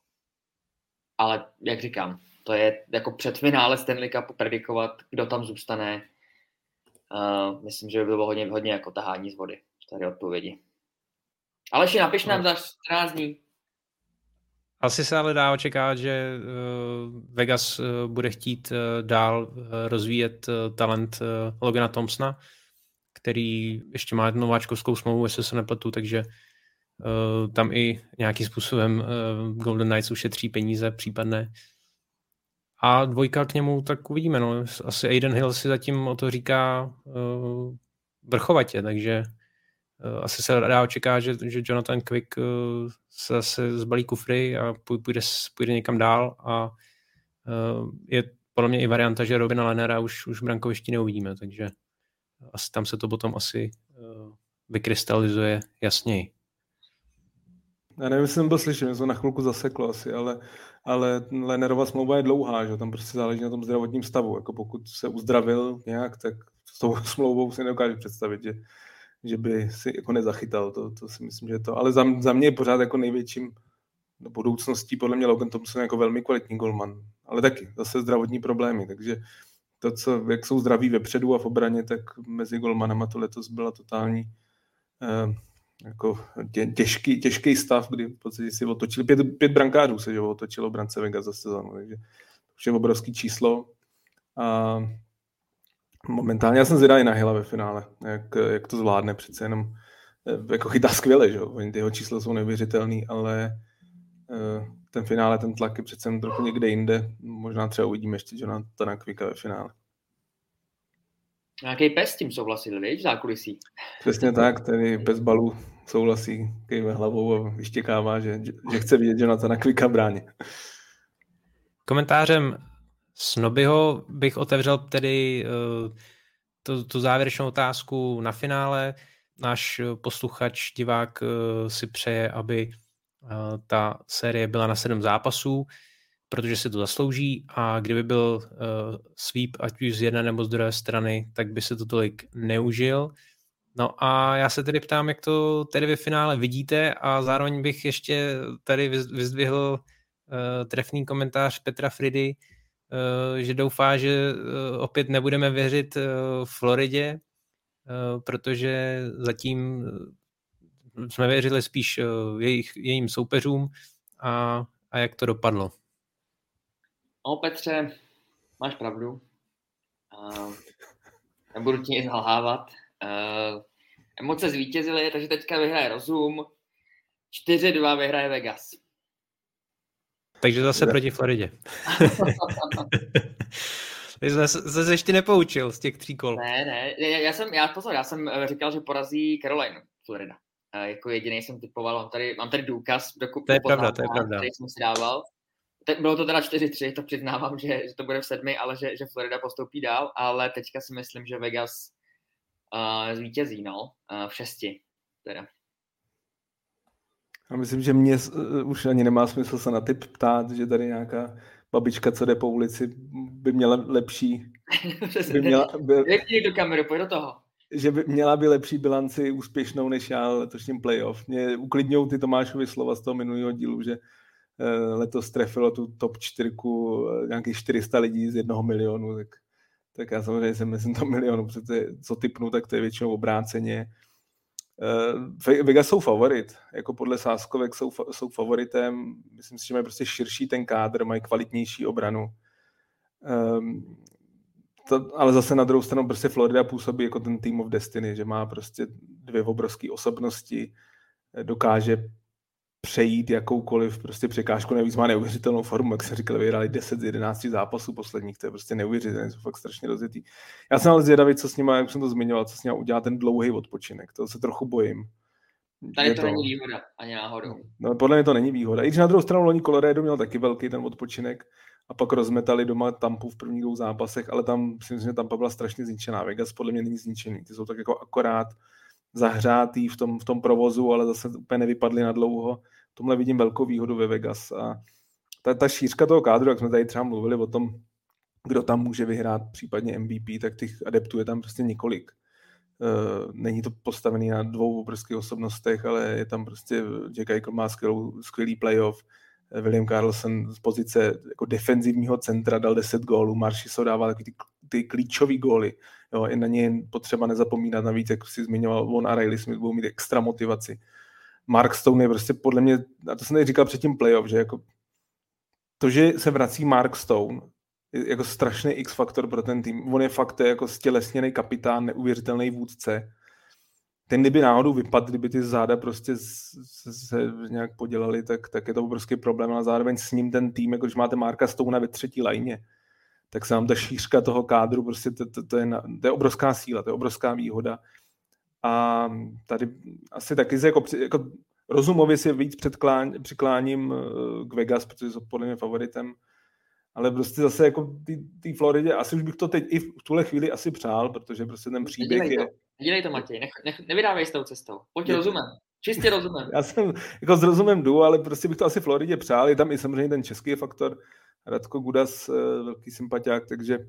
S6: ale jak říkám, to je jako před finále Stanley Cupu predikovat, kdo tam zůstane. Uh, myslím, že by bylo hodně, hodně jako tahání z vody tady odpovědi. Aleši, napiš nám za 14 dní.
S5: Asi se ale dá očekávat, že uh, Vegas uh, bude chtít uh, dál rozvíjet talent Logana Thompsona, který ještě má nováčkovskou smlouvu, jestli se nepletu, takže tam i nějakým způsobem Golden Knights ušetří peníze případné. A dvojka k němu, tak uvidíme. No. Asi Aiden Hill si zatím o to říká uh, vrchovatě, takže uh, asi se dá očekávat, že, že Jonathan Quick uh, se zase zbalí kufry a půjde, půjde někam dál a uh, je podle mě i varianta, že Robina Lenera už, už v brankovišti neuvidíme, takže asi tam se to potom asi uh, vykrystalizuje jasněji.
S3: Já nevím, jestli jsem byl slyšet, mě to na chvilku zaseklo asi, ale, ale Lenerova smlouva je dlouhá, že tam prostě záleží na tom zdravotním stavu. Jako pokud se uzdravil nějak, tak s tou smlouvou si nedokážu představit, že, že by si jako nezachytal. To, to si myslím, že to. Ale za, za mě je pořád jako největším budoucností podle mě Logan Thompson jako velmi kvalitní golman. Ale taky zase zdravotní problémy, takže to, co, jak jsou zdraví vepředu a v obraně, tak mezi golmanama to letos byla totální eh, jako tě, těžký, těžký stav, kdy v podstatě si otočili, pět, pět brankářů se že otočilo brance Vegas za sezónu, takže to je obrovský číslo. A momentálně já jsem zvědavý na Hila ve finále, jak, jak to zvládne, přece jenom eh, jako chytá skvěle, že jo, ty jeho čísla jsou neuvěřitelný, ale eh, ten finále, ten tlak je přece trochu někde jinde, možná třeba uvidíme ještě Jonathana Kvika ve finále.
S6: Nějaký pes s tím souhlasil, víš, zákulisí.
S3: Přesně tak, tedy bez balu souhlasí, kejve hlavou a vyštěkává, že, že chce vidět Jonathana Kvika bráně.
S5: Komentářem Snobyho bych otevřel tedy uh, tu, tu závěrečnou otázku na finále. Náš posluchač, divák uh, si přeje, aby uh, ta série byla na sedm zápasů protože si to zaslouží a kdyby byl sweep ať už z jedné nebo z druhé strany, tak by se to tolik neužil. No a já se tedy ptám, jak to tedy ve finále vidíte a zároveň bych ještě tady vyzdvihl uh, trefný komentář Petra Fridy, uh, že doufá, že uh, opět nebudeme věřit uh, Floridě, uh, protože zatím jsme věřili spíš uh, jejich, jejím soupeřům a, a jak to dopadlo.
S6: No Petře, máš pravdu. Uh, nebudu ti nic nalhávat. Uh, emoce zvítězily, takže teďka vyhraje rozum. 4-2 vyhraje Vegas.
S5: Takže zase proti Floridě. Jsi se ještě nepoučil z těch tří kol.
S6: Ne, ne, já, já jsem, já pozor, já jsem eh, říkal, že porazí Carolina, Florida. Uh, jako jediný jsem typoval, mám tady, mám tady důkaz, dokud
S5: to je pravda, to je pravda.
S6: který jsem si dával. Te, bylo to teda 4-3, to přiznávám, že, že to bude v sedmi, ale že, že Florida postoupí dál, ale teďka si myslím, že Vegas uh, zvítězí, no, uh, v šesti teda.
S3: A myslím, že mě uh, už ani nemá smysl se na typ ptát, že tady nějaká babička, co jde po ulici, by měla lepší...
S6: by měla, by, do kameru, pojď do toho.
S3: Že by měla by lepší bilanci úspěšnou než já letošním playoff. Mě uklidňují ty Tomášovy slova z toho minulého dílu, že letos trefilo tu top čtyřku nějakých 400 lidí z jednoho milionu, tak, tak já samozřejmě jsem mezi tom milionu, protože co typnu, tak to je většinou obráceně. Uh, Vegas jsou favorit, jako podle sáskovek jsou, jsou favoritem, myslím si, že mají prostě širší ten kádr, mají kvalitnější obranu. Um, to, ale zase na druhou stranu prostě Florida působí jako ten team of destiny, že má prostě dvě obrovské osobnosti, dokáže přejít jakoukoliv prostě překážku, navíc má neuvěřitelnou formu, jak jsem říkal, vyhráli 10 z 11 zápasů posledních, to je prostě neuvěřitelné, jsou fakt strašně rozjetý. Já jsem ale zvědavý, co s nimi, jak jsem to zmiňoval, co s nimi udělá ten dlouhý odpočinek, to se trochu bojím.
S6: Tady to, to není výhoda, ani náhodou.
S3: No, podle mě to není výhoda. I když na druhou stranu loni Colorado měl taky velký ten odpočinek a pak rozmetali doma Tampu v prvních dvou zápasech, ale tam si myslím, že Tampa byla strašně zničená. Vegas podle mě není zničený. Ty jsou tak jako akorát zahřátý v tom, v tom provozu, ale zase úplně nevypadly na dlouho tomhle vidím velkou výhodu ve Vegas a ta, ta šířka toho kádru, jak jsme tady třeba mluvili o tom, kdo tam může vyhrát případně MVP, tak těch adeptů je tam prostě několik. Uh, není to postavený na dvou obrovských osobnostech, ale je tam prostě Jack Eichel má skvělý playoff, William Carlson z pozice jako defenzivního centra dal 10 gólů, Maršiso dával takový ty, ty klíčové góly. Jo, i na ně potřeba nezapomínat navíc, jak si zmiňoval, on a Riley Smith budou mít extra motivaci Mark Stone je prostě podle mě, a to jsem tady říkal předtím playoff, že jako to, že se vrací Mark Stone, je jako strašný X-faktor pro ten tým. On je fakt je jako stělesněný kapitán, neuvěřitelný vůdce. Ten, kdyby náhodou vypadl, kdyby ty záda prostě se, se nějak podělali, tak, tak je to obrovský problém, ale zároveň s ním ten tým, jako když máte Marka Stouna ve třetí lajně, tak se vám ta šířka toho kádru, prostě to, to, to, je, na, to je obrovská síla, to je obrovská výhoda. A tady asi taky se jako, jako rozumově si víc přikláním eh, k Vegas, protože jsou podle mě favoritem, ale prostě zase jako ty Floridě, asi už bych to teď i v tuhle chvíli asi přál, protože prostě ten příběh je...
S6: to, nedělej to Matěj, nech, nech, nevydávej s tou cestou. Pojď je... rozumem, čistě rozumem.
S3: Já jsem jako s rozumem jdu, ale prostě bych to asi Floridě přál, je tam i samozřejmě ten český faktor, Radko Gudas, eh, velký sympatiák, takže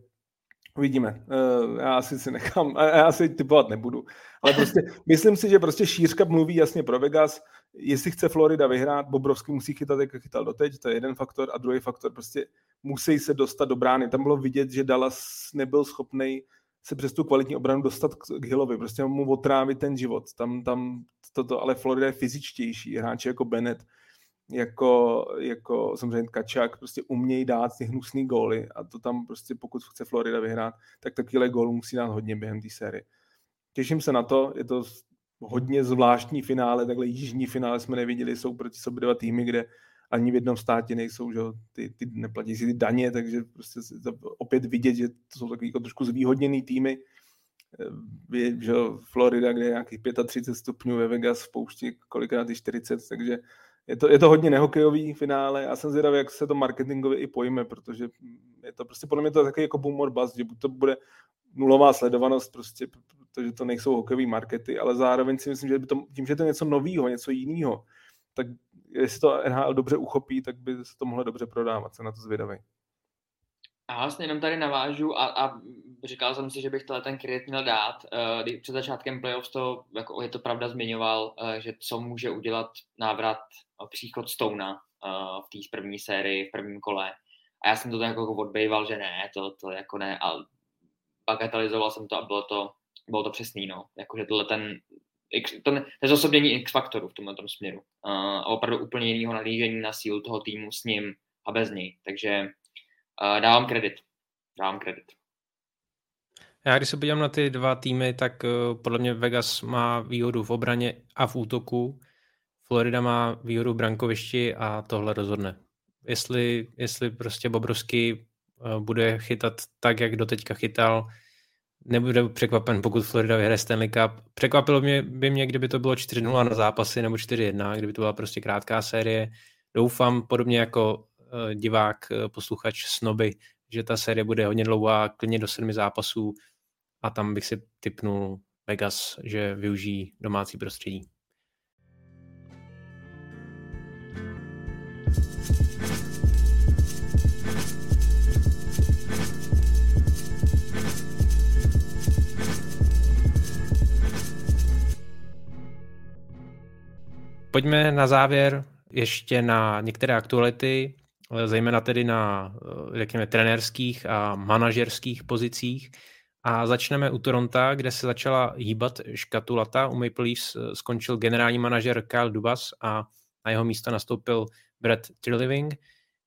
S3: Uvidíme. Eh, já asi si nechám, já asi typovat nebudu. Ale prostě myslím si, že prostě šířka mluví jasně pro Vegas. Jestli chce Florida vyhrát, Bobrovský musí chytat, jak chytal doteď, to je jeden faktor. A druhý faktor, prostě musí se dostat do brány. Tam bylo vidět, že Dallas nebyl schopný se přes tu kvalitní obranu dostat k Hillovi, prostě mu otrávit ten život. Tam, tam toto, ale Florida je fyzičtější. Hráči jako Bennett, jako, jako samozřejmě Kačák prostě umějí dát ty hnusný góly a to tam prostě pokud chce Florida vyhrát, tak takovýhle gól musí dát hodně během té série. Těším se na to, je to hodně zvláštní finále, takhle jižní finále jsme neviděli, jsou proti sobě dva týmy, kde ani v jednom státě nejsou, že ty, ty neplatí si ty daně, takže prostě opět vidět, že to jsou takový jako trošku zvýhodněný týmy. Je, že Florida, kde je nějakých 35 stupňů, ve Vegas v poušti kolikrát i 40, takže je to, je to hodně nehokejový finále a jsem zvědavý, jak se to marketingově i pojme, protože je to prostě podle mě to takový jako boom or bust, že buď to bude nulová sledovanost, prostě, protože to nejsou hokejové markety, ale zároveň si myslím, že by to, tím, že to je něco nového, něco jiného, tak jestli to NHL dobře uchopí, tak by se to mohlo dobře prodávat, jsem na to zvědavý.
S6: A vlastně jenom tady navážu a, a říkal jsem si, že bych ten kredit měl dát. Uh, před začátkem playoffs to, jako je to pravda, zmiňoval, uh, že co může udělat návrat, uh, příchod Stona uh, v té první sérii, v prvním kole. A já jsem to tak jako odbejval, že ne, to, to jako ne, a bagatelizoval jsem to a bylo to, bylo to přesný, no. Jakože tohle ten, to nezosobnění X-faktoru v tomhle tom směru. Uh, a opravdu úplně jiného nalížení na sílu toho týmu s ním a bez něj. Takže uh, dávám kredit. Dávám kredit.
S5: Já když se podívám na ty dva týmy, tak uh, podle mě Vegas má výhodu v obraně a v útoku. Florida má výhodu v brankovišti a tohle rozhodne. Jestli, jestli prostě Bobrovský uh, bude chytat tak, jak doteďka chytal, nebude překvapen, pokud Florida vyhraje Stanley Cup. Překvapilo mě, by mě, kdyby to bylo 4-0 na zápasy nebo 4-1, kdyby to byla prostě krátká série. Doufám, podobně jako uh, divák, uh, posluchač Snoby, že ta série bude hodně dlouhá, klidně do sedmi zápasů a tam bych si typnul Vegas, že využijí domácí prostředí. Pojďme na závěr ještě na některé aktuality, zejména tedy na, řekněme, trenérských a manažerských pozicích. A začneme u Toronto, kde se začala hýbat škatulata. U Maple Leafs eh, skončil generální manažer Kyle Dubas a na jeho místo nastoupil Brett Trilliving,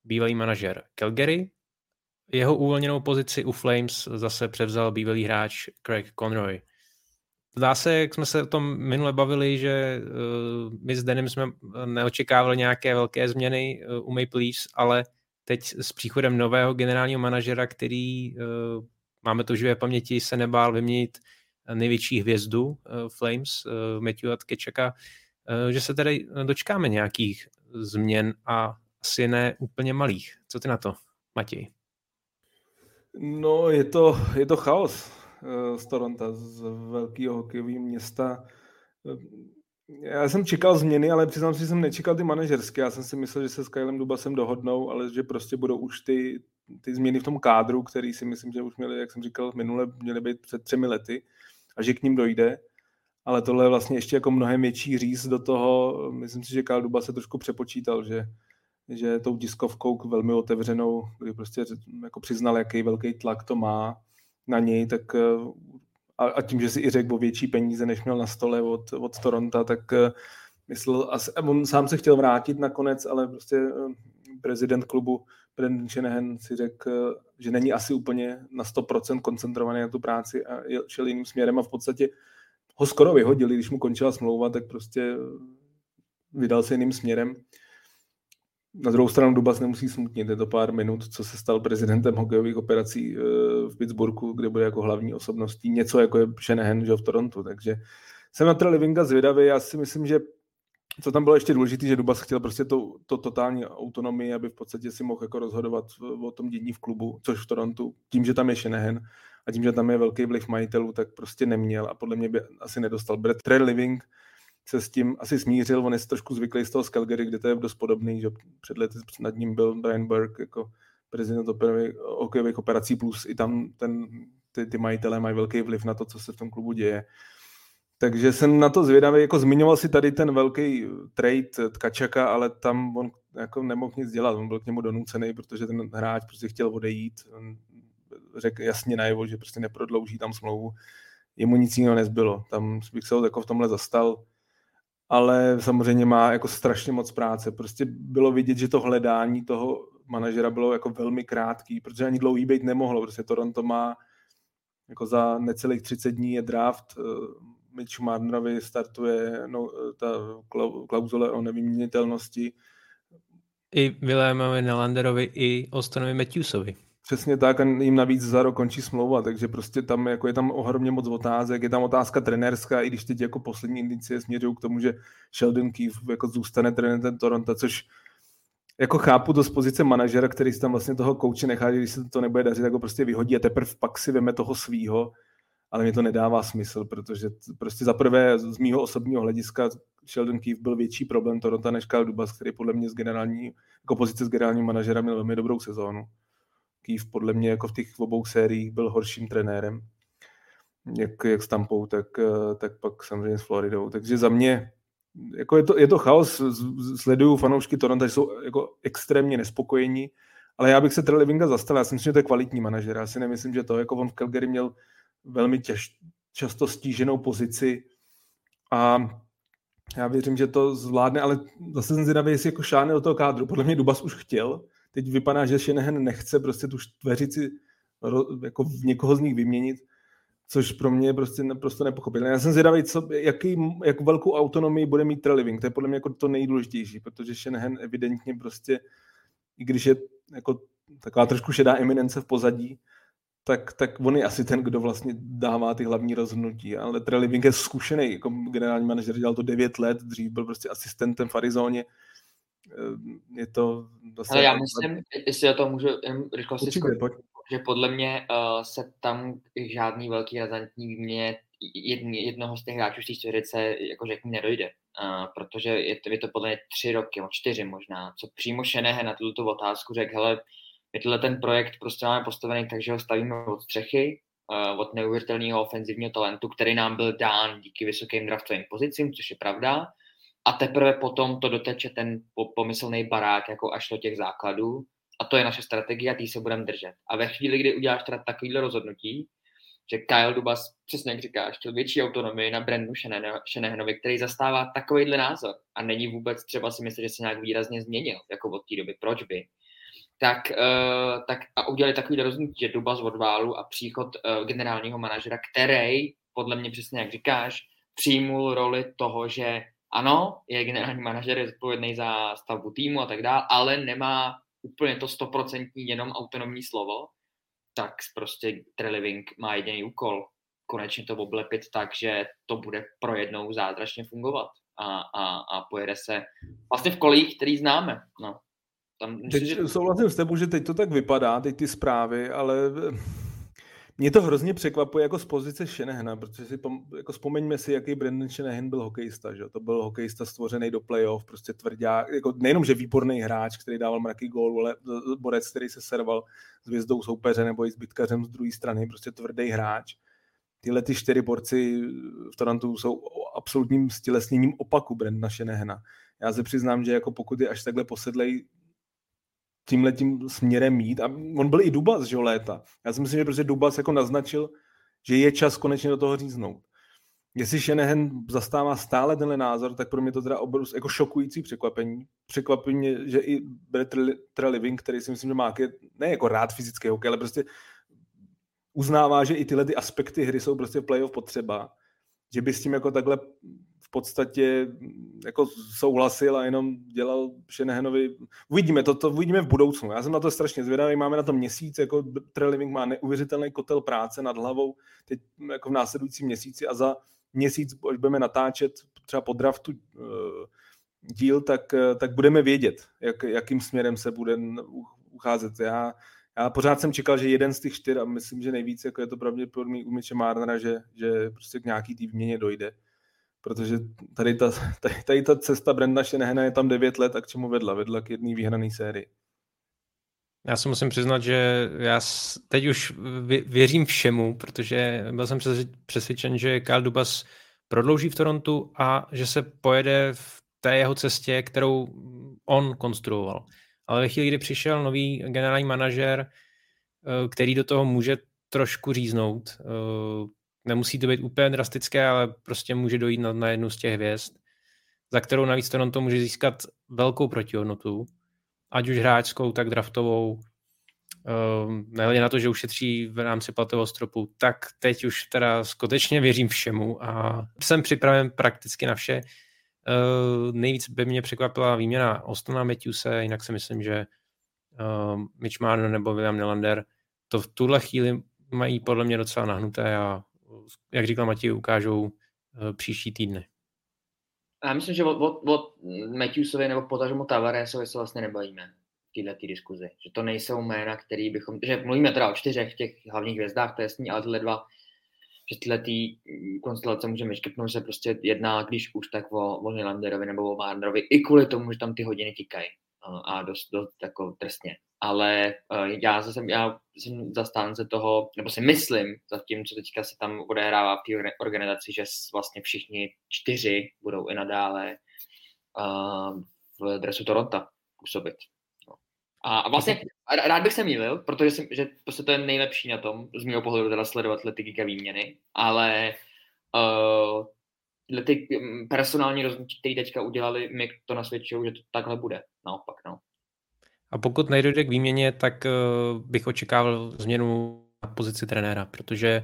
S5: bývalý manažer Calgary. Jeho uvolněnou pozici u Flames zase převzal bývalý hráč Craig Conroy. Zdá se, jak jsme se o tom minule bavili, že uh, my s Denim jsme neočekávali nějaké velké změny uh, u Maple Leafs, ale teď s příchodem nového generálního manažera, který máme to živé paměti, se nebál vyměnit největší hvězdu Flames, Matthew Kečaka, uh, že se tedy dočkáme nějakých změn a asi ne úplně malých. Co ty na to, Matěj?
S3: No, je to, je to chaos z Toronto, z velkého hokejového města. Já jsem čekal změny, ale přiznám si, že jsem nečekal ty manažerské. Já jsem si myslel, že se s Kylem Dubasem dohodnou, ale že prostě budou už ty, ty změny v tom kádru, který si myslím, že už měli, jak jsem říkal, minule měly být před třemi lety a že k ním dojde. Ale tohle je vlastně ještě jako mnohem větší říz do toho. Myslím si, že Kyle Duba se trošku přepočítal, že, že tou tiskovkou velmi otevřenou, kdy prostě jako přiznal, jaký velký tlak to má na něj, tak a, a tím, že si i řekl o větší peníze, než měl na stole od, od Toronto, tak myslel, asi, on sám se chtěl vrátit nakonec, ale prostě eh, prezident klubu Brendan Shanahan si řekl, že není asi úplně na 100% koncentrovaný na tu práci a šel jiným směrem a v podstatě ho skoro vyhodili, když mu končila smlouva, tak prostě vydal se jiným směrem. Na druhou stranu Dubas nemusí smutnit, je to pár minut, co se stal prezidentem hokejových operací eh, v Pittsburghu, kde bude jako hlavní osobností něco jako je Shanahan že v Torontu, takže jsem na Trey Livinga zvědavý, já si myslím, že co tam bylo ještě důležité, že Dubas chtěl prostě to, to totální autonomii, aby v podstatě si mohl jako rozhodovat o tom dění v klubu, což v Torontu, tím, že tam je Shanahan a tím, že tam je velký vliv majitelů, tak prostě neměl a podle mě by asi nedostal. Brett Trey Living se s tím asi smířil, on je trošku zvyklý z toho z Calgary, kde to je dost podobný, že před lety nad ním byl Brian Burke jako prezident hokejových operací, plus i tam ten, ty, ty majitelé mají velký vliv na to, co se v tom klubu děje. Takže jsem na to zvědavý, jako zmiňoval si tady ten velký trade Tkačaka, ale tam on jako nemohl nic dělat, on byl k němu donucený, protože ten hráč prostě chtěl odejít, řekl jasně najevo, že prostě neprodlouží tam smlouvu, jemu nic jiného nezbylo, tam bych se ho jako v tomhle zastal, ale samozřejmě má jako strašně moc práce, prostě bylo vidět, že to hledání toho manažera bylo jako velmi krátký, protože ani dlouhý být nemohlo, prostě Toronto má jako za necelých 30 dní je draft, Mitch Marnerovi startuje no, ta klauzule o nevyměnitelnosti.
S5: I Williamovi Nelanderovi, i Ostonovi Matthewsovi.
S3: Přesně tak a jim navíc za rok končí smlouva, takže prostě tam jako je tam ohromně moc otázek, je tam otázka trenérská, i když teď jako poslední indicie směřují k tomu, že Sheldon Keefe jako zůstane trenérem Toronto, což jako chápu to z pozice manažera, který si tam vlastně toho kouče nechá, když se to nebude dařit, tak ho prostě vyhodí a teprve pak si veme toho svýho ale mě to nedává smysl, protože prostě za prvé z mýho osobního hlediska Sheldon Keefe byl větší problém Toronto než Kyle Dubas, který podle mě z generální, jako pozice s generálním manažera měl velmi dobrou sezónu. Keefe podle mě jako v těch obou sériích byl horším trenérem, jak, jak s Tampou, tak, tak pak samozřejmě s Floridou. Takže za mě jako je, to, je to chaos, sleduju fanoušky Toronto, jsou jako extrémně nespokojení, ale já bych se Trey Livinga zastal, já si myslím, že to je kvalitní manažer, já si nemyslím, že to, jako on v Calgary měl velmi těž, často stíženou pozici a já věřím, že to zvládne, ale zase jsem zvědavý, jestli jako šáne do toho kádru. Podle mě Dubas už chtěl, teď vypadá, že Shanahan nechce prostě tu čtveřici jako v někoho z nich vyměnit, což pro mě je prostě naprosto nepochopitelné. Já jsem zvědavý, co, jaký, jak velkou autonomii bude mít Treliving. To je podle mě jako to nejdůležitější, protože Shanahan evidentně prostě, i když je jako taková trošku šedá eminence v pozadí, tak, tak on je asi ten, kdo vlastně dává ty hlavní rozhodnutí. Ale Trey Living je zkušený, jako generální manažer, dělal to 9 let, dřív byl prostě asistentem v Arizoně. Eh, je to
S6: zase... Ale já myslím, jestli já to můžu jen rychlosti že podle mě uh, se tam žádný velký razantní výměně jednoho z těch hráčů z té čtveřice jako řekni nedojde, uh, protože je to, je to podle mě tři roky, no čtyři možná, co přímo Šenehe na tuto otázku řekl, hele, my tenhle ten projekt prostě máme postavený tak, že ho stavíme od střechy, uh, od neuvěřitelného ofenzivního talentu, který nám byl dán díky vysokým draftovým pozicím, což je pravda. A teprve potom to doteče ten pomyslný barák jako až do těch základů. A to je naše strategie a tý se budeme držet. A ve chvíli, kdy uděláš teda takovýhle rozhodnutí, že Kyle Dubas, přesně jak říkáš, chtěl větší autonomii na Brandu Shanahanovi, který zastává takovýhle názor a není vůbec třeba si myslet, že se nějak výrazně změnil, jako od té doby, proč by tak, uh, tak a udělali takový rozhodnutí, že Duba z odválu a příchod uh, generálního manažera, který, podle mě přesně jak říkáš, přijmul roli toho, že ano, je generální manažer, je zodpovědný za stavbu týmu a tak dále, ale nemá úplně to stoprocentní jenom autonomní slovo, tak prostě Treliving má jediný úkol, konečně to oblepit tak, že to bude pro jednou zázračně fungovat a, a, a pojede se vlastně v kolích, který známe. No.
S3: Tam, teď že... souhlasím s tebou, že teď to tak vypadá, teď ty zprávy, ale mě to hrozně překvapuje jako z pozice Shanahana, protože si pom, jako vzpomeňme si, jaký Brandon Shanahan byl hokejista, že? to byl hokejista stvořený do playoff, prostě tvrdá, jako nejenom, že výborný hráč, který dával mraky gól, ale borec, který se serval s hvězdou soupeře nebo i s bytkařem z druhé strany, prostě tvrdý hráč. Tyhle ty čtyři borci v Torontu jsou absolutním stělesněním opaku Brandona Shanahana. Já se přiznám, že jako pokud je až takhle posedlej tímhle tím směrem mít. A on byl i Dubas, že léta. Já si myslím, že prostě Dubas jako naznačil, že je čas konečně do toho říznout. jestli Shanahan zastává stále tenhle názor, tak pro mě to teda obrovské jako šokující překvapení. Překvapí mě, že i Brett Living, který si myslím, že má ne jako rád fyzický hokej, ale prostě uznává, že i tyhle ty aspekty hry jsou prostě playoff potřeba. Že by s tím jako takhle v podstatě jako souhlasil a jenom dělal Shanahanovi. Uvidíme, to, to uvidíme v budoucnu. Já jsem na to strašně zvědavý, máme na to měsíc, jako Treliving má neuvěřitelný kotel práce nad hlavou teď jako v následujícím měsíci a za měsíc, až budeme natáčet třeba po draftu uh, díl, tak, uh, tak budeme vědět, jak, jakým směrem se bude ucházet. Já, já pořád jsem čekal, že jeden z těch čtyř, a myslím, že nejvíc jako je to pravděpodobný u Mitche Marnera, že, že prostě k nějaký tý výměně dojde. Protože tady ta, tady, tady ta cesta Brenda Shanahana je tam 9 let a k čemu vedla? Vedla k jedné vyhrané sérii.
S5: Já se musím přiznat, že já teď už věřím všemu, protože byl jsem přesvědčen, že Kyle Dubas prodlouží v Torontu a že se pojede v té jeho cestě, kterou on konstruoval. Ale ve chvíli, kdy přišel nový generální manažer, eh, který do toho může trošku říznout, eh, nemusí to být úplně drastické, ale prostě může dojít na, na jednu z těch hvězd, za kterou navíc Toronto může získat velkou protihodnotu, ať už hráčskou, tak draftovou, Um, nehledě na to, že ušetří v rámci platového stropu, tak teď už teda skutečně věřím všemu a jsem připraven prakticky na vše. Uh, nejvíc by mě překvapila výměna Ostona Matthewse, jinak si myslím, že uh, Mitch Marner nebo William Nylander to v tuhle chvíli mají podle mě docela nahnuté a jak říkal Matěj, ukážou uh, příští týdny.
S6: Já myslím, že od, od, od Matthewsovi nebo potažmo Tavaresovi se vlastně nebavíme této diskuzi. Že to nejsou jména, který bychom, že mluvíme teda o čtyřech těch hlavních hvězdách, to je jasný, ale tyhle dva, že tyhle tý konstelace můžeme škrtnout, se prostě jedná, když už tak o, o Nylanderovi nebo o Marnerovi, i kvůli tomu, že tam ty hodiny tikají a dost, dost jako trestně. Ale uh, já, jsem, já jsem zastánce toho, nebo si myslím, za tím, co teďka se tam odehrává v té organizaci, že vlastně všichni čtyři budou i nadále uh, v dresu Toronto působit. A vlastně rád bych se mýlil, protože jsem, že prostě to je nejlepší na tom, z mého pohledu teda sledovat letigika výměny, ale uh, ty mm, personální rozhodnutí, které teďka udělali, mi to nasvědčují, že to takhle bude. Naopak, no.
S5: A pokud nejde k výměně, tak uh, bych očekával změnu na pozici trenéra, protože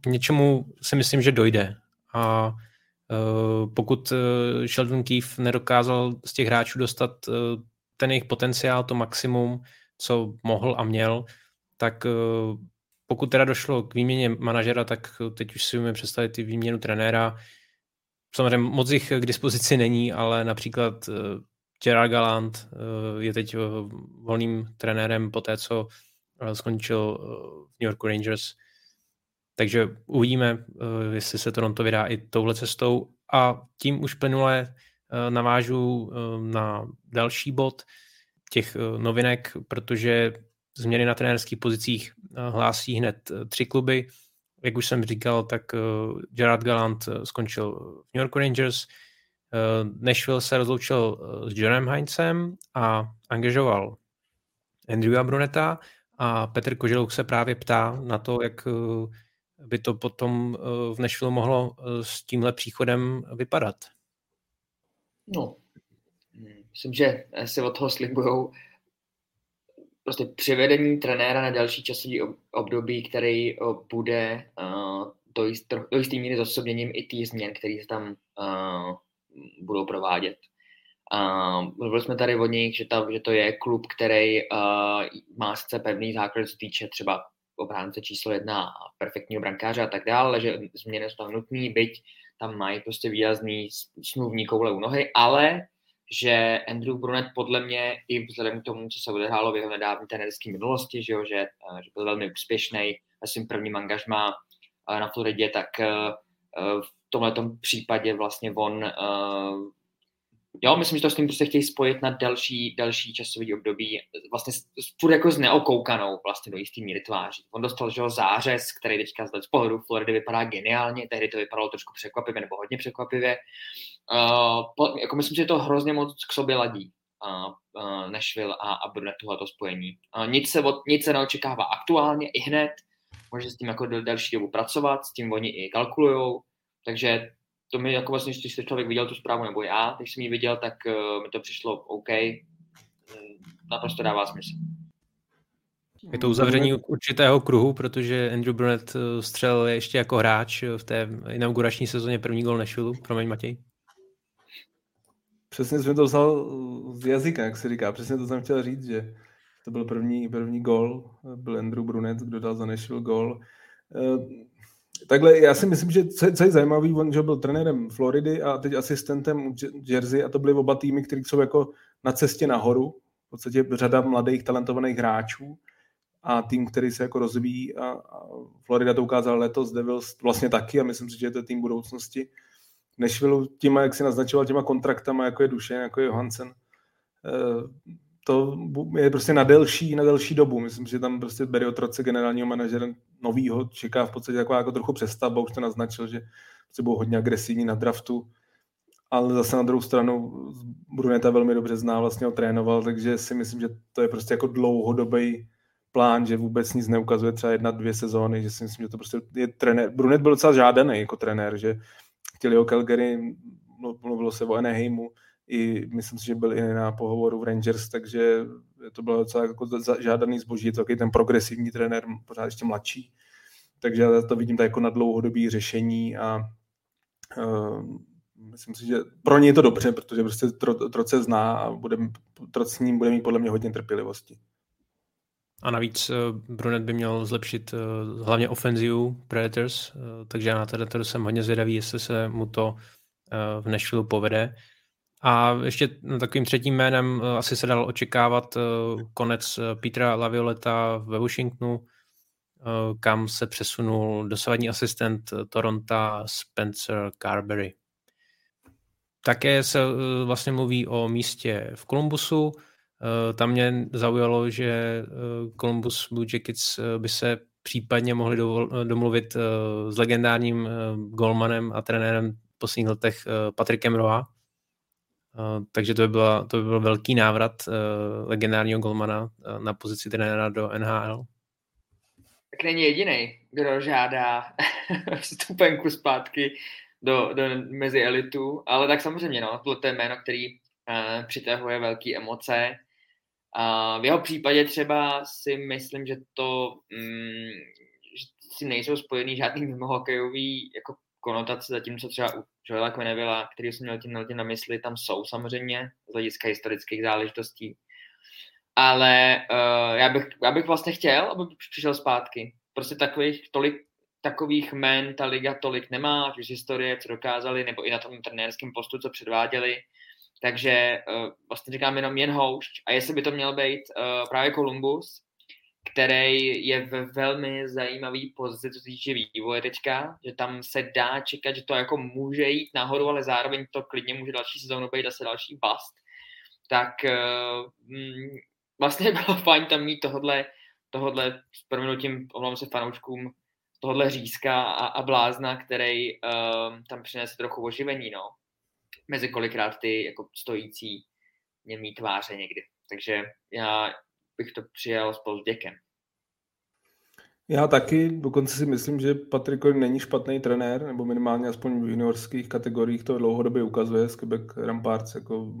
S5: k něčemu si myslím, že dojde. A uh, pokud uh, Sheldon Keefe nedokázal z těch hráčů dostat ten jejich potenciál, to maximum, co mohl a měl, tak eh, pokud teda došlo k výměně manažera, tak teď už si umíme představit i výměnu trenéra. Samozřejmě moc jich k dispozici není, ale například eh, Gerard Galant eh, je teď volným trenérem po té, co skončil v New York Rangers. Takže uvidíme, jestli se Toronto vydá i touhle cestou. A tím už plynule Eh, navážu eh, na další bod těch eh, novinek, protože změny na trenérských pozicích hlásí hned tři kluby. Jak už jsem říkal, tak Gerard Gallant skončil v New York Rangers, Nashville se rozloučil s Johnem Heinzem a angažoval Andrewa Bruneta a Petr Koželouk se právě ptá na to, jak by to potom v Nashville mohlo s tímhle příchodem vypadat.
S6: No, myslím, že si od toho slibují prostě přivedení trenéra na další časový období, který bude do, jist, do jistý míry zosobněním i těch změn, které se tam budou provádět. Uh, mluvili jsme tady o nich, že, ta, že to je klub, který uh, má sice pevný základ, co týče třeba obránce číslo jedna, perfektního brankáře a tak dále, že změny jsou tam nutné, byť tam mají prostě výrazný smluvní koule u nohy, ale že Andrew Brunet podle mě i vzhledem k tomu, co se odehrálo v jeho nedávné trenerské minulosti, že, jo, že, eh, že byl velmi úspěšný ve svým prvním angažmá eh, na Floridě, tak eh, v tomhle případě vlastně on Jo, myslím, že to s tím prostě chtějí spojit na další, další časový období, vlastně furt jako s neokoukanou vlastně do jistý míry tváří. On dostal že zářez, který teďka z pohledu Floridy vypadá geniálně, tehdy to vypadalo trošku překvapivě nebo hodně překvapivě. Uh, po, jako myslím, že to hrozně moc k sobě ladí uh, uh, Nashville a, a Brunet tohleto spojení. Uh, nic, se od, nic se neočekává aktuálně i hned, může s tím jako další dobu pracovat, s tím oni i kalkulujou, Takže to mi jako vlastně, když se člověk viděl tu zprávu, nebo já, když jsem ji viděl, tak uh, mi to přišlo OK, naprosto dává smysl.
S5: Je to uzavření určitého kruhu, protože Andrew Brunett střelil ještě jako hráč v té inaugurační sezóně první gol Nashville. Promiň, Matěj.
S3: Přesně jsem to vzal z jazyka, jak se říká. Přesně to jsem chtěl říct, že to byl první, první gol, byl Andrew Brunet, kdo dal za Nashville gol. Takhle, já si myslím, že co, co je zajímavý, on že byl trenérem Floridy a teď asistentem Jersey a to byly oba týmy, které jsou jako na cestě nahoru, v podstatě řada mladých talentovaných hráčů a tým, který se jako rozvíjí a, a Florida to ukázala letos, Devils vlastně taky a myslím si, že je to tým budoucnosti. Nešvilu těma, jak si naznačoval, těma kontraktama, jako je Duše, jako je Johansen, eh, to je prostě na delší, na delší dobu. Myslím, že tam prostě Barry Otroce, generálního manažera novýho, čeká v podstatě taková jako trochu přestavba, už to naznačil, že se budou hodně agresivní na draftu, ale zase na druhou stranu Bruneta velmi dobře zná, vlastně ho trénoval, takže si myslím, že to je prostě jako dlouhodobý plán, že vůbec nic neukazuje třeba jedna, dvě sezóny, že si myslím, že to prostě je trenér. Brunet byl docela žádaný jako trenér, že chtěli o Calgary, mluvilo se o Anaheimu, i myslím si, že byl i na pohovoru v Rangers, takže to bylo docela jako žádaný zboží, je to takový ten progresivní trenér, pořád ještě mladší, takže já to vidím tak jako na dlouhodobý řešení a uh, myslím si, že pro ně je to dobře, protože prostě tro, Troce zná a bude, Troc s ním bude mít podle mě hodně trpělivosti.
S5: A navíc eh, Brunet by měl zlepšit eh, hlavně ofenzivu Predators, takže já na to jsem hodně zvědavý, jestli se mu to v Nashville povede. A ještě takovým třetím jménem eh, asi se dal očekávat eh, konec eh, Petra Lavioleta ve Washingtonu, kam se přesunul dosavadní asistent Toronto Spencer Carberry. Také se vlastně mluví o místě v Columbusu. Tam mě zaujalo, že Columbus Blue Jackets by se případně mohli domluvit s legendárním golmanem a trenérem posledních letech Patrickem Roa, Uh, takže to by, byla, to by byl velký návrat uh, legendárního golmana uh, na pozici trenéra do NHL.
S6: Tak není jediný, kdo žádá vstupenku zpátky do, do mezi elitu, ale tak samozřejmě, no, to je jméno, který uh, přitahuje velké emoce. A v jeho případě třeba si myslím, že to mm, že si nejsou spojený žádný mimohokejový jako konotace, zatímco třeba u Joela Quennevilla, který jsem měl tím, tím na mysli, tam jsou samozřejmě z hlediska historických záležitostí. Ale uh, já, bych, já bych vlastně chtěl, aby přišel zpátky. Prostě takových tolik takových men ta liga tolik nemá, ať už z historie, co dokázali, nebo i na tom trenérském postu, co předváděli. Takže uh, vlastně říkám jenom jen houšť. A jestli by to měl být uh, právě Columbus, který je ve velmi zajímavý pozici, co týče vývoje teďka, že tam se dá čekat, že to jako může jít nahoru, ale zároveň to klidně může další sezónu být zase další bust. Tak mm, vlastně bylo fajn tam mít tohodle, tohodle s proměnutím, omlouvám se fanouškům, tohodle řízka a, a blázna, který um, tam přinese trochu oživení, no. Mezi kolikrát ty jako stojící němý tváře někdy. Takže já bych to přijal spolu s děkem.
S3: Já taky, dokonce si myslím, že Patrik není špatný trenér, nebo minimálně aspoň v juniorských kategoriích to dlouhodobě ukazuje. Z Quebec Ramparts jako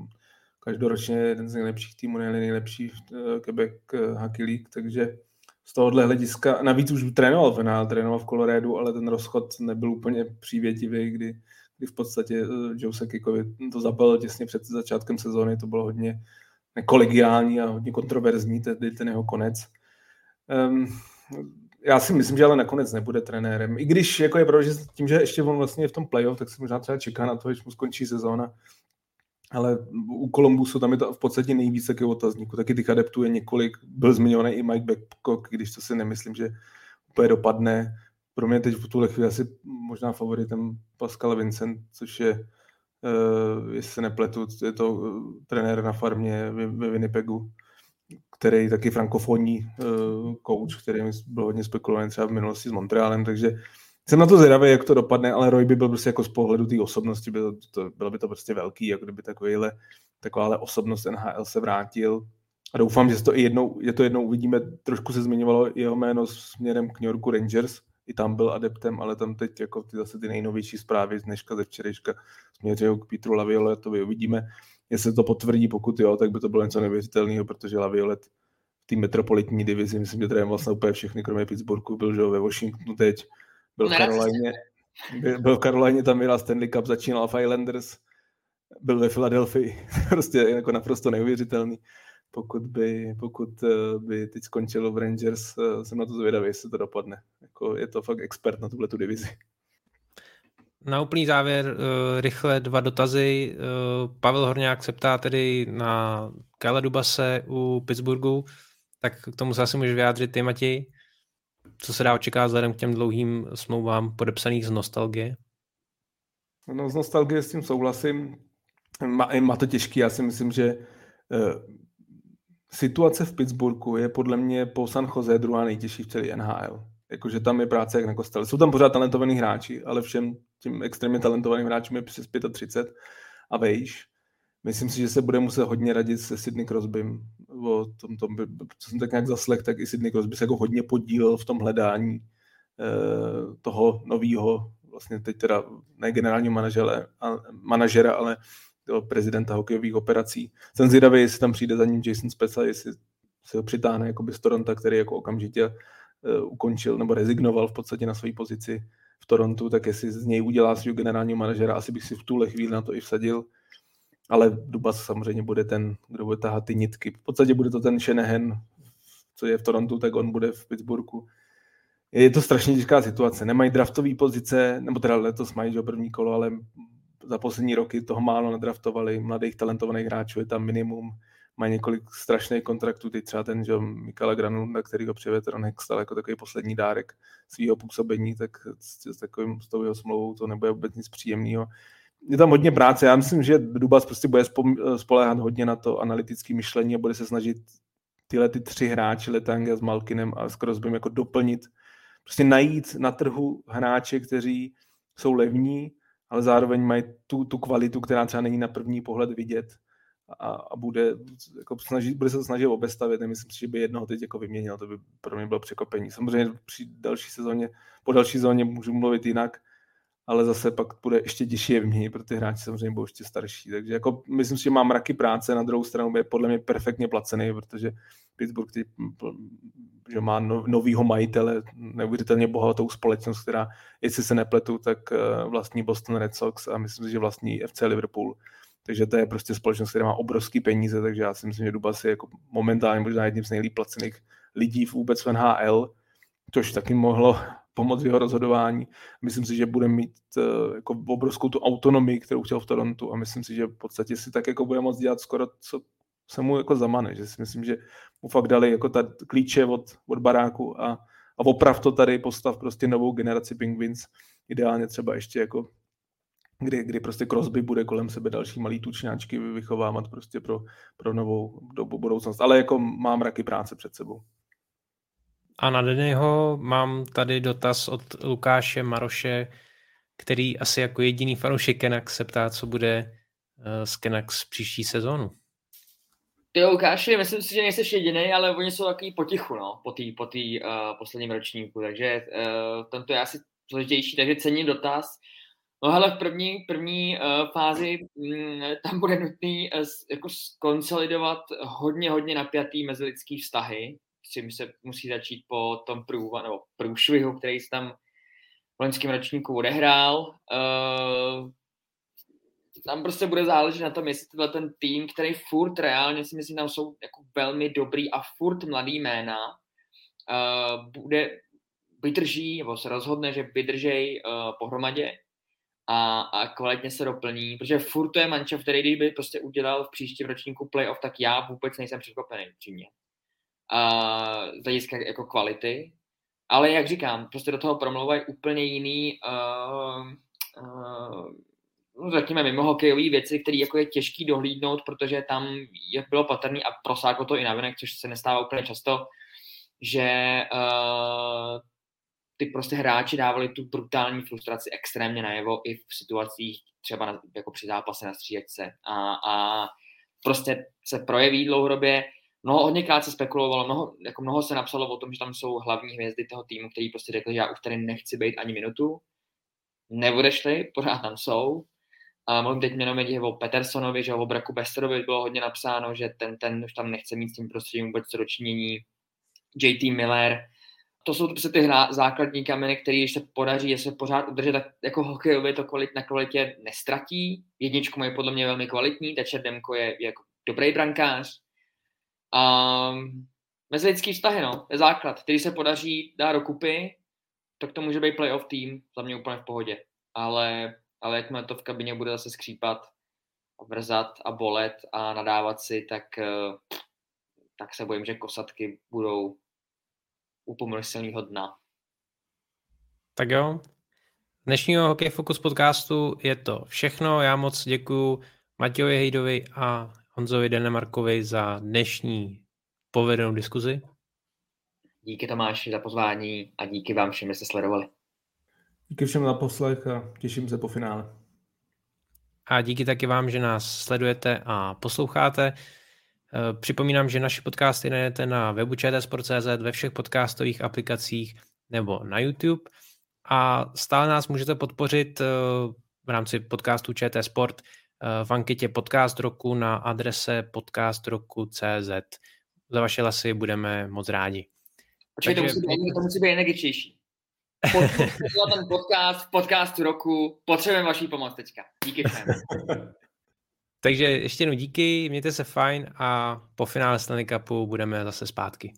S3: každoročně jeden z nejlepších týmů, nejlepší nejlepší eh, Quebec eh, Hockey League, takže z tohohle hlediska, navíc už trénoval v NHL, trénoval v Coloradu, ale ten rozchod nebyl úplně přívětivý, kdy, kdy v podstatě eh, Joe Sekikovi to zapal těsně před začátkem sezóny, to bylo hodně kolegiální a hodně kontroverzní, tedy ten jeho konec. Um, já si myslím, že ale nakonec nebude trenérem. I když jako je pravda, že tím, že ještě on vlastně je v tom playoff, tak se možná třeba čeká na to, že mu skončí sezóna. Ale u Kolumbusu tam je to v podstatě nejvíce taky otazníku. Taky těch adeptů je několik. Byl zmiňovaný i Mike Babcock, když to si nemyslím, že úplně dopadne. Pro mě teď v tuhle chvíli asi možná favoritem Pascal Vincent, což je jestli se nepletu, je to uh, trenér na farmě ve, Winnipegu, který taky frankofonní uh, coach, který byl hodně spekulovaný třeba v minulosti s Montrealem, takže jsem na to zvědavý, jak to dopadne, ale Roy by byl prostě jako z pohledu té osobnosti, bylo, to, bylo by to prostě velký, jako kdyby takovýhle, takováhle osobnost NHL se vrátil. A doufám, že to i jednou, je to jednou uvidíme, trošku se zmiňovalo jeho jméno směrem k New Yorku Rangers, i tam byl adeptem, ale tam teď jako ty zase ty nejnovější zprávy z dneška ze včerejška směřují k Petru Lavioletovi. Uvidíme, jestli to potvrdí, pokud jo, tak by to bylo něco neuvěřitelného, protože Laviolet v té metropolitní divizi, myslím, že trénoval vlastně úplně všechny, kromě Pittsburghu, byl že ve Washingtonu teď, byl v Karolajně, byl v Karolajně, tam vyhrál Stanley Cup, začínal v Islanders, byl ve Filadelfii, prostě jako naprosto neuvěřitelný. Pokud by, pokud eh, by teď skončilo v Rangers, eh, jsem na to zvědavý, jestli to dopadne. Jako je to fakt expert na tuhle tu divizi.
S5: Na úplný závěr uh, rychle dva dotazy. Uh, Pavel Horňák se ptá tedy na Kyle Dubase u Pittsburghu, tak k tomu se asi můžeš vyjádřit ty, Matěj. Co se dá očekávat vzhledem k těm dlouhým smlouvám podepsaných z nostalgie?
S3: No z nostalgie s tím souhlasím. Má, má to těžký, já si myslím, že situace v Pittsburghu je podle mě po San Jose druhá nejtěžší v celé NHL. Jakože tam je práce jak na kostele. Jsou tam pořád talentovaní hráči, ale všem tím extrémně talentovaným hráčům je přes 35 a vejš. Myslím si, že se bude muset hodně radit se Sidney Crosbym. O tom, tom, co jsem tak nějak zaslech, tak i Sidney Crosby se jako hodně podílel v tom hledání eh, toho nového, vlastně teď teda ne generálního manažera, manažera ale prezidenta hokejových operací. Jsem zvědavý, jestli tam přijde za ním Jason Speca, jestli se ho přitáhne jako z Toronto, který jako okamžitě uh, ukončil nebo rezignoval v podstatě na své pozici v Torontu, tak jestli z něj udělá svého generálního manažera, asi bych si v tuhle chvíli na to i vsadil. Ale Dubas samozřejmě bude ten, kdo bude tahat ty nitky. V podstatě bude to ten Shanahan, co je v Torontu, tak on bude v Pittsburghu. Je to strašně těžká situace. Nemají draftové pozice, nebo teda letos mají že první kolo, ale za poslední roky toho málo nadraftovali, mladých talentovaných hráčů je tam minimum, mají několik strašných kontraktů, teď třeba ten, že Mikala Granunda, který ho přivedl Ron Hextall jako takový poslední dárek svého působení, tak s, s takovým s tou jeho smlouvou to nebude vůbec nic příjemného. Je tam hodně práce, já myslím, že Dubas prostě bude spoléhat hodně na to analytické myšlení a bude se snažit tyhle ty tři hráči, Letanga s Malkinem a s Crosbym jako doplnit, prostě najít na trhu hráče, kteří jsou levní, ale zároveň mají tu, tu kvalitu, která třeba není na první pohled vidět a, a bude, jako snažit, bude se snažit obestavit. Nemyslím si, že by jednoho teď jako vyměnil, to by pro mě bylo překopení. Samozřejmě při další sezóně, po další sezóně můžu mluvit jinak, ale zase pak bude ještě těžší je vyměnit, protože ty hráči samozřejmě budou ještě starší. Takže jako myslím si, že mám mraky práce, na druhou stranu je podle mě perfektně placený, protože Pittsburgh ty, že má no, novýho majitele, neuvěřitelně bohatou společnost, která, jestli se nepletu, tak eh, vlastní Boston Red Sox a myslím si, že vlastní FC Liverpool. Takže to je prostě společnost, která má obrovský peníze, takže já si myslím, že Dubas je jako momentálně možná jedním z nejlíp placených lidí vůbec v NHL, což taky mohlo pomoct v jeho rozhodování. Myslím si, že bude mít uh, jako obrovskou tu autonomii, kterou chtěl v Torontu a myslím si, že v podstatě si tak jako bude moct dělat skoro, co se mu jako zamane, že si myslím, že mu fakt dali jako ta klíče od, od baráku a, a oprav to tady, postav prostě novou generaci Penguins, ideálně třeba ještě jako kdy, kdy prostě Crosby bude kolem sebe další malý tučňáčky vychovávat prostě pro, pro novou dobu budoucnost. Ale jako mám raky práce před sebou.
S5: A na Denyho mám tady dotaz od Lukáše Maroše, který asi jako jediný fanoušek Kenax se ptá, co bude z Kenax příští sezónu.
S6: Ty Lukáši, myslím si, že nejsi jediný, ale oni jsou takový potichu, no, po té po uh, posledním ročníku, takže uh, tento je asi složitější, takže cením dotaz. No hele, v první, první uh, fázi um, tam bude nutný uh, jako skonsolidovat hodně, hodně napjatý mezilidský vztahy, s čím se musí začít po tom průva, nebo průšvihu, který se tam v loňském ročníku odehrál. Uh, tam prostě bude záležet na tom, jestli tenhle ten tým, který furt reálně si myslím, tam jsou jako velmi dobrý a furt mladý jména, uh, bude, vydrží, nebo se rozhodne, že vydržej uh, pohromadě a, a kvalitně se doplní, protože furt to je mančov, který kdyby prostě udělal v příštím ročníku playoff, tak já vůbec nejsem překvapený přímě. Z hlediska jako kvality, ale jak říkám, prostě do toho promlouvají úplně jiný uh, uh, no, řekněme, mimo hokejové věci, které jako je těžký dohlídnout, protože tam je bylo patrný a prosáklo to i navenek, což se nestává úplně často, že uh, ty prostě hráči dávali tu brutální frustraci extrémně najevo i v situacích třeba na, jako při zápase na střídačce a, a prostě se projeví dlouhodobě. Mnoho, hodněkrát se spekulovalo, mnoho, jako mnoho se napsalo o tom, že tam jsou hlavní hvězdy toho týmu, který prostě řekli, že já už tady nechci být ani minutu. Neodešli, pořád tam jsou. A mluvím teď jenom o Petersonovi, že o Braku Besterovi bylo hodně napsáno, že ten, ten už tam nechce mít s tím prostředím vůbec co dočinění. JT Miller, to jsou prostě ty hra, základní kameny, které když se podaří, je se pořád udržet, tak jako hokejově to kvalit, na kvalitě nestratí. Jedničku mají podle mě velmi kvalitní, Tečer Demko je, je jako dobrý brankář. A mezilidský vztahy, no, je základ, který se podaří dát do kupy, tak to může být playoff tým, za mě úplně v pohodě. Ale, ale jakmile to v kabině bude zase skřípat, vrzat a bolet a nadávat si, tak, eh, tak se bojím, že kosatky budou u pomyslného dna.
S5: Tak jo. Dnešního Hokej Focus podcastu je to všechno. Já moc děkuji Matějovi Hejdovi a Honzovi Denemarkovi za dnešní povedenou diskuzi.
S6: Díky Tomáši za pozvání a díky vám všem, že jste sledovali.
S3: Díky všem za poslech a těším se po finále.
S5: A díky taky vám, že nás sledujete a posloucháte. Eh, připomínám, že naše podcasty najdete na webu čtsport.cz, ve všech podcastových aplikacích nebo na YouTube a stále nás můžete podpořit eh, v rámci podcastu ČT Sport v anketě Podcast roku na adrese podcastroku.cz. Za vaše hlasy budeme moc rádi.
S6: Počkej, Takže... to, musí být, to musí být energičtější. ten podcast, podcastu roku, potřebujeme vaší pomoc teďka. Díky všem.
S5: Takže ještě jednou díky, mějte se fajn a po finále Stanley Cupu budeme zase zpátky.